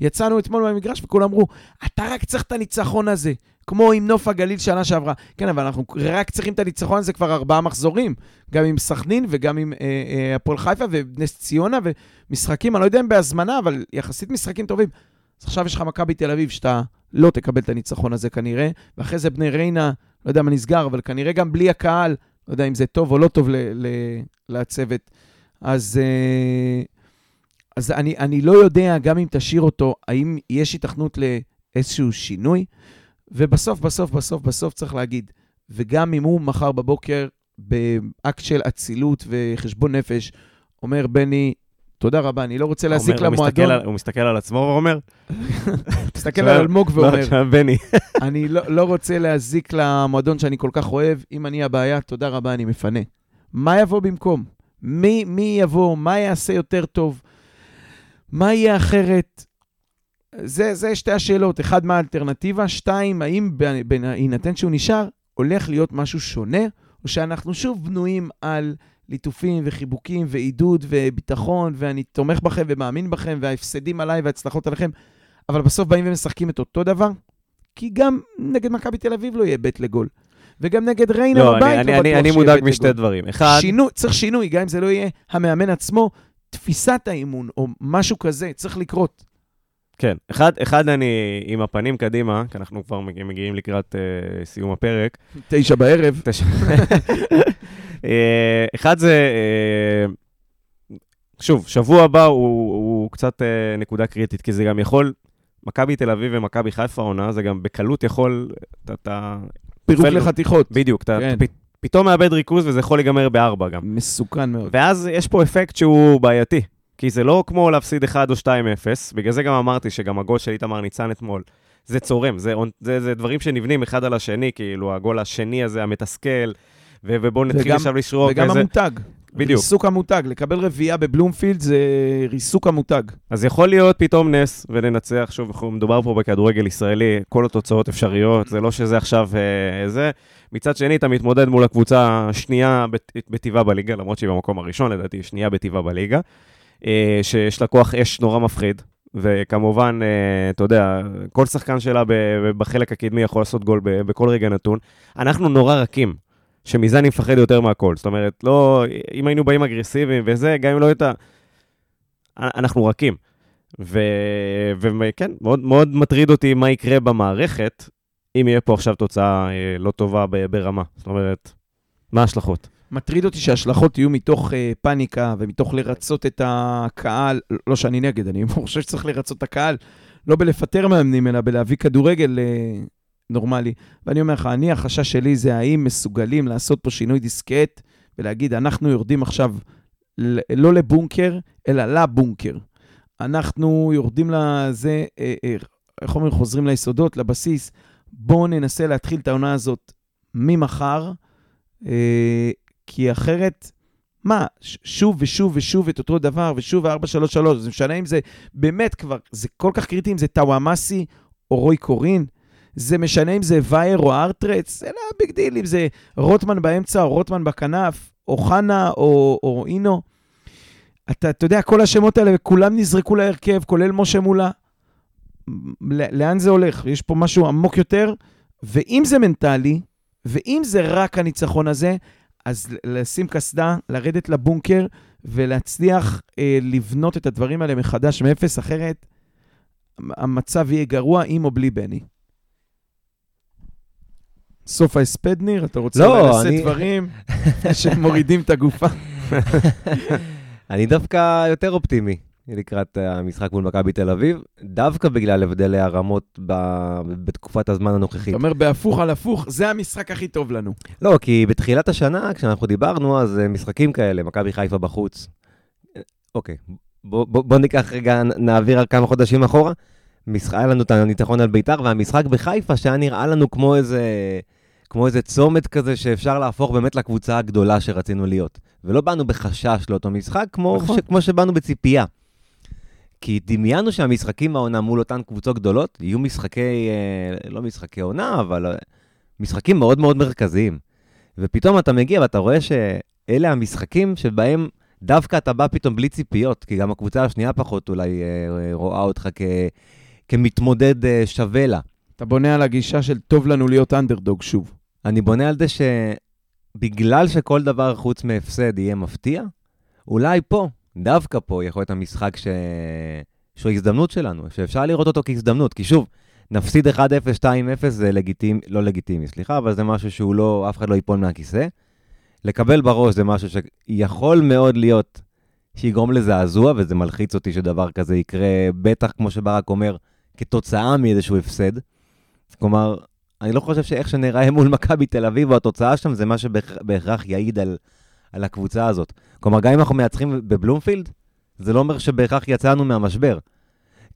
יצאנו אתמול מהמגרש וכולם אמרו, אתה רק צריך את הניצחון הזה, כמו עם נוף הגליל שנה שעברה. כן, אבל אנחנו רק צריכים את הניצחון הזה כבר ארבעה מחזורים, גם עם סכנין וגם עם אה, אה, הפועל חיפה ונס ציונה ומשחקים, אני לא יודע אם בהזמנה, אבל יחסית משחקים טובים. אז עכשיו יש לך מכבי תל אביב, שאתה לא תקבל את הניצחון הזה כנראה, ואחרי זה בני ריינה, לא יודע מה נסגר, אבל כנראה גם בלי הקהל, לא יודע אם זה טוב או לא טוב ל- ל- לצוות. אז, אה, אז אני, אני לא יודע, גם אם תשאיר אותו, האם יש היתכנות לאיזשהו שינוי, ובסוף, בסוף, בסוף, בסוף צריך להגיד, וגם אם הוא מחר בבוקר, באקט של אצילות וחשבון נפש, אומר בני, תודה רבה, אני לא רוצה להזיק למועדון. הוא מסתכל על עצמו ואומר, מסתכל על אלמוג לא, ואומר, בני. אני לא, לא רוצה להזיק למועדון שאני כל כך אוהב, אם אני הבעיה, תודה רבה, אני מפנה. מה יבוא במקום? מי, מי יבוא? מה יעשה יותר טוב? מה יהיה אחרת? זה, זה שתי השאלות. אחד, מה האלטרנטיבה? שתיים, האם בהינתן שהוא נשאר, הולך להיות משהו שונה, או שאנחנו שוב בנויים על ליטופים וחיבוקים ועידוד וביטחון, ואני תומך בכם ומאמין בכם, וההפסדים עליי וההצלחות עליכם, אבל בסוף באים ומשחקים את אותו דבר? כי גם נגד מכבי תל אביב לא יהיה בית לגול. וגם נגד ריינה לא, בבית אני- לא אני- אני- מודאג לגול. משתי דברים. אחד, שינוי, צריך שינוי, גם אם זה לא יהיה המאמן עצמו, תפיסת האימון או משהו כזה צריך לקרות. כן, אחד, אחד אני עם הפנים קדימה, כי אנחנו כבר מגיעים, מגיעים לקראת אה, סיום הפרק. תשע בערב. תש- אה, אחד זה, אה, שוב, שבוע הבא הוא, הוא קצת אה, נקודה קריטית, כי זה גם יכול, מכבי תל אביב ומכבי חיפה עונה, זה גם בקלות יכול, אתה, אתה פירוק לחתיכות. בדיוק, אתה כן. פתאום מאבד ריכוז וזה יכול להיגמר בארבע גם. מסוכן מאוד. ואז יש פה אפקט שהוא בעייתי, כי זה לא כמו להפסיד 1 או 2-0, בגלל זה גם אמרתי שגם הגול של איתמר ניצן אתמול, זה צורם, זה, זה, זה דברים שנבנים אחד על השני, כאילו הגול השני הזה, המתסכל, ובואו נתחיל וגם- עכשיו לשרוק. וגם וזה- המותג. בדיוק. ריסוק המותג. לקבל רביעייה בבלומפילד זה ריסוק המותג. אז יכול להיות פתאום נס ולנצח, שוב, מדובר פה בכדורגל ישראלי, כל התוצאות אפשריות, זה לא שזה עכשיו אה, זה. מצד שני, אתה מתמודד מול הקבוצה השנייה בט- בטבעה בליגה, למרות שהיא במקום הראשון, לדעתי, שנייה בטבעה בליגה, אה, שיש לה כוח אש נורא מפחיד, וכמובן, אה, אתה יודע, כל שחקן שלה בחלק הקדמי יכול לעשות גול בכל רגע נתון. אנחנו נורא רכים. שמזה אני מפחד יותר מהכל. זאת אומרת, לא, אם היינו באים אגרסיביים וזה, גם אם לא היית... אנחנו רכים. וכן, מאוד, מאוד מטריד אותי מה יקרה במערכת, אם יהיה פה עכשיו תוצאה אה, לא טובה ברמה. זאת אומרת, מה ההשלכות? מטריד אותי שההשלכות יהיו מתוך אה, פאניקה ומתוך לרצות את הקהל, לא שאני נגד, אני חושב שצריך לרצות את הקהל, לא בלפטר מאמנים, אלא בלהביא כדורגל אה, נורמלי. ואני אומר לך, אני, החשש שלי זה האם מסוגלים לעשות פה שינוי דיסקט ולהגיד, אנחנו יורדים עכשיו לא לבונקר, אלא לבונקר. אנחנו יורדים לזה, אה, אה, איך אומרים, חוזרים ליסודות, לבסיס. בואו ננסה להתחיל את העונה הזאת ממחר. אה, כי אחרת, מה, שוב ושוב ושוב את אותו דבר, ושוב ה-433, זה משנה אם זה באמת כבר, זה כל כך קריטי אם זה טאוואמאסי או רוי קורין, זה משנה אם זה וייר או ארטרץ, זה לא big deal, אם זה רוטמן באמצע או רוטמן בכנף, או חנה או, או אינו. אתה, אתה יודע, כל השמות האלה, כולם נזרקו להרכב, כולל משה מולה. לאן זה הולך? יש פה משהו עמוק יותר, ואם זה מנטלי, ואם זה רק הניצחון הזה, אז לשים קסדה, לרדת לבונקר ולהצליח אה, לבנות את הדברים האלה מחדש מאפס, אחרת המצב יהיה גרוע עם או בלי בני. סוף ההספד, ניר? אתה רוצה לא, לשאת אני- דברים שמורידים את הגופה? אני דווקא יותר אופטימי לקראת המשחק מול מכבי תל אביב, דווקא בגלל הבדלי הרמות ב- בתקופת הזמן הנוכחית. אתה אומר בהפוך על הפוך, זה המשחק הכי טוב לנו. לא, כי בתחילת השנה, כשאנחנו דיברנו, אז אה, משחקים כאלה, מכבי חיפה בחוץ. אוקיי, בוא, בוא, בוא ניקח רגע, נעביר כמה חודשים אחורה. היה לנו את הניצחון על ביתר, והמשחק בחיפה, שהיה נראה לנו כמו איזה, כמו איזה צומת כזה שאפשר להפוך באמת לקבוצה הגדולה שרצינו להיות. ולא באנו בחשש לאותו משחק, כמו, נכון. ש... כמו שבאנו בציפייה. כי דמיינו שהמשחקים בעונה מול אותן קבוצות גדולות יהיו משחקי, אה, לא משחקי עונה, אבל אה, משחקים מאוד מאוד מרכזיים. ופתאום אתה מגיע ואתה רואה שאלה המשחקים שבהם דווקא אתה בא פתאום בלי ציפיות, כי גם הקבוצה השנייה פחות אולי אה, רואה אותך כ, כמתמודד שווה לה. אתה בונה על הגישה של טוב לנו להיות אנדרדוג שוב. אני בונה על זה שבגלל שכל דבר חוץ מהפסד יהיה מפתיע, אולי פה, דווקא פה, יכול להיות המשחק ש... שהוא הזדמנות שלנו, שאפשר לראות אותו כהזדמנות. כי שוב, נפסיד 1-0, 2-0 זה לגיטימי, לא לגיטימי, סליחה, אבל זה משהו שהוא לא, אף אחד לא ייפול מהכיסא. לקבל בראש זה משהו שיכול מאוד להיות שיגרום לזעזוע, וזה מלחיץ אותי שדבר כזה יקרה, בטח, כמו שברק אומר, כתוצאה מאיזשהו הפסד. כלומר, אני לא חושב שאיך שנראה מול מכבי תל אביב, או התוצאה שם, זה מה שבהכרח יעיד על, על הקבוצה הזאת. כלומר, גם אם אנחנו מייצרים בבלומפילד, זה לא אומר שבהכרח יצאנו מהמשבר.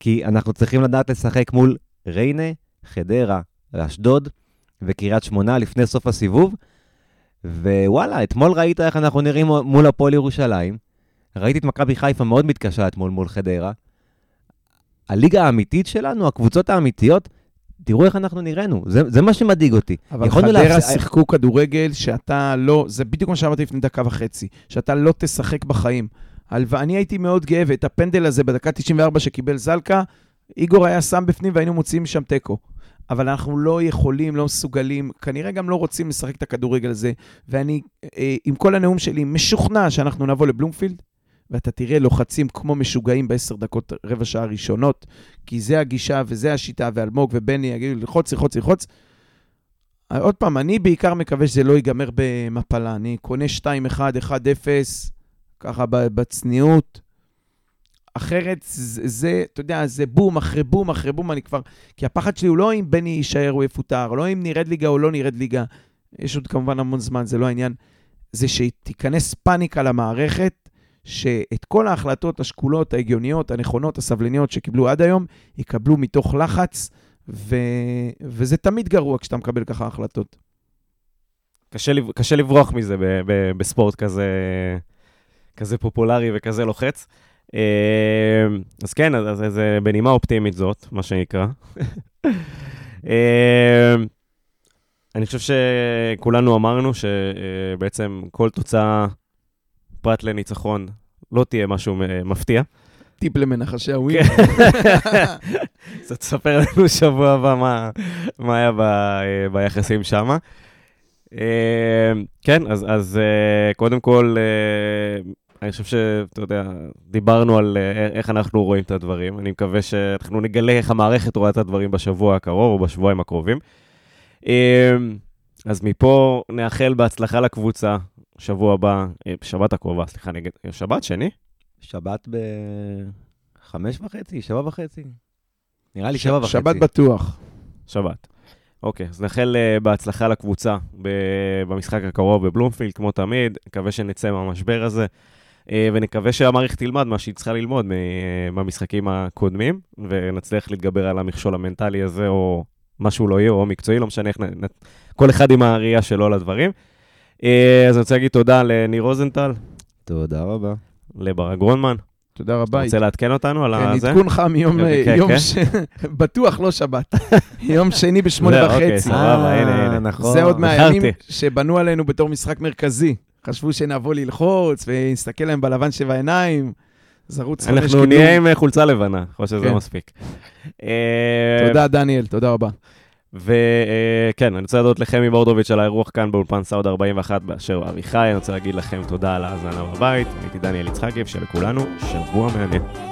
כי אנחנו צריכים לדעת לשחק מול ריינה, חדרה, אשדוד וקריית שמונה לפני סוף הסיבוב. ווואלה, אתמול ראית איך אנחנו נראים מול הפועל ירושלים. ראיתי את מכבי חיפה מאוד מתקשה אתמול מול חדרה. הליגה האמיתית שלנו, הקבוצות האמיתיות, תראו איך אנחנו נראינו, זה, זה מה שמדאיג אותי. אבל חדרה להפס- שיחקו כדורגל שאתה לא, זה בדיוק מה שאמרתי לפני דקה וחצי, שאתה לא תשחק בחיים. ואני הייתי מאוד גאה, ואת הפנדל הזה בדקה 94 שקיבל זלקה, איגור היה שם בפנים והיינו מוציאים משם תיקו. אבל אנחנו לא יכולים, לא מסוגלים, כנראה גם לא רוצים לשחק את הכדורגל הזה. ואני, אה, עם כל הנאום שלי, משוכנע שאנחנו נבוא לבלומפילד, ואתה תראה לוחצים כמו משוגעים בעשר דקות, רבע שעה ראשונות, כי זה הגישה וזה השיטה, ואלמוג ובני יגידו ללחוץ, ללחוץ, ללחוץ. עוד פעם, אני בעיקר מקווה שזה לא ייגמר במפלה. אני קונה 2-1, 1-0, ככה בצניעות. אחרת זה, זה, אתה יודע, זה בום אחרי בום אחרי בום, אני כבר... כי הפחד שלי הוא לא אם בני יישאר או יפוטר, לא אם נרד ליגה או לא נרד ליגה. יש עוד כמובן המון זמן, זה לא העניין. זה שתיכנס פאניקה למערכת, שאת כל ההחלטות השקולות, ההגיוניות, הנכונות, הסבלניות שקיבלו עד היום, יקבלו מתוך לחץ, ו... וזה תמיד גרוע כשאתה מקבל ככה החלטות. קשה, קשה לברוח מזה ב- ב- בספורט כזה, כזה פופולרי וכזה לוחץ. אה, אז כן, אז, אה, בנימה אופטימית זאת, מה שנקרא. אה, אני חושב שכולנו אמרנו שבעצם כל תוצאה פרט לניצחון לא תהיה משהו אה, מפתיע. טיפ למנחשי הווין. אז תספר לנו שבוע הבא מה, מה היה ב, אה, ביחסים שם. כן, אז, אז אה, קודם כל, אה, אני חושב שאתה יודע, דיברנו על אה, איך אנחנו רואים את הדברים. אני מקווה שאנחנו נגלה איך המערכת רואה את הדברים בשבוע הקרוב או בשבועיים הקרובים. אה, אז מפה נאחל בהצלחה לקבוצה, שבוע הבא, אה, בשבת הקרובה, סליחה, נגד, שבת, שני? שבת בחמש וחצי, שבע וחצי. נראה לי שבע וחצי. שבת בטוח. שבת. אוקיי, אז נאחל uh, בהצלחה לקבוצה ב- במשחק הקרוב בבלומפילד, כמו תמיד. נקווה שנצא מהמשבר הזה, uh, ונקווה שהמערכת תלמד מה שהיא צריכה ללמוד מהמשחקים הקודמים, ונצליח להתגבר על המכשול המנטלי הזה, או משהו לא יהיה, או מקצועי, לא משנה איך... כל אחד עם הראייה שלו לדברים. Uh, אז אני רוצה להגיד תודה לניר רוזנטל, תודה רבה. לברק גרונמן. תודה אתה רבה. רוצה לעדכן אותנו על כן, זה? עדכון חם מיום, כן, כן, יום כן. ש... בטוח לא שבת. יום שני בשמונה אוקיי, וחצי. סבבה, הנה, אה, הנה. נכון. זה עוד מהימים. שבנו עלינו בתור משחק מרכזי. חשבו שנבוא ללחוץ ונסתכל להם בלבן שבעיניים. זרוץ חמש אנחנו נהיה עם אה, חולצה לבנה, להיות שזה כן. מספיק. אה, תודה, דניאל, תודה רבה. וכן, אני רוצה להודות לחמי בורדוביץ' על האירוח כאן באולפן סאוד 41 באשר אביחי, אני רוצה להגיד לכם תודה על ההאזנה בבית, הייתי דניאל יצחקי, ושלכולנו שבוע מעניין.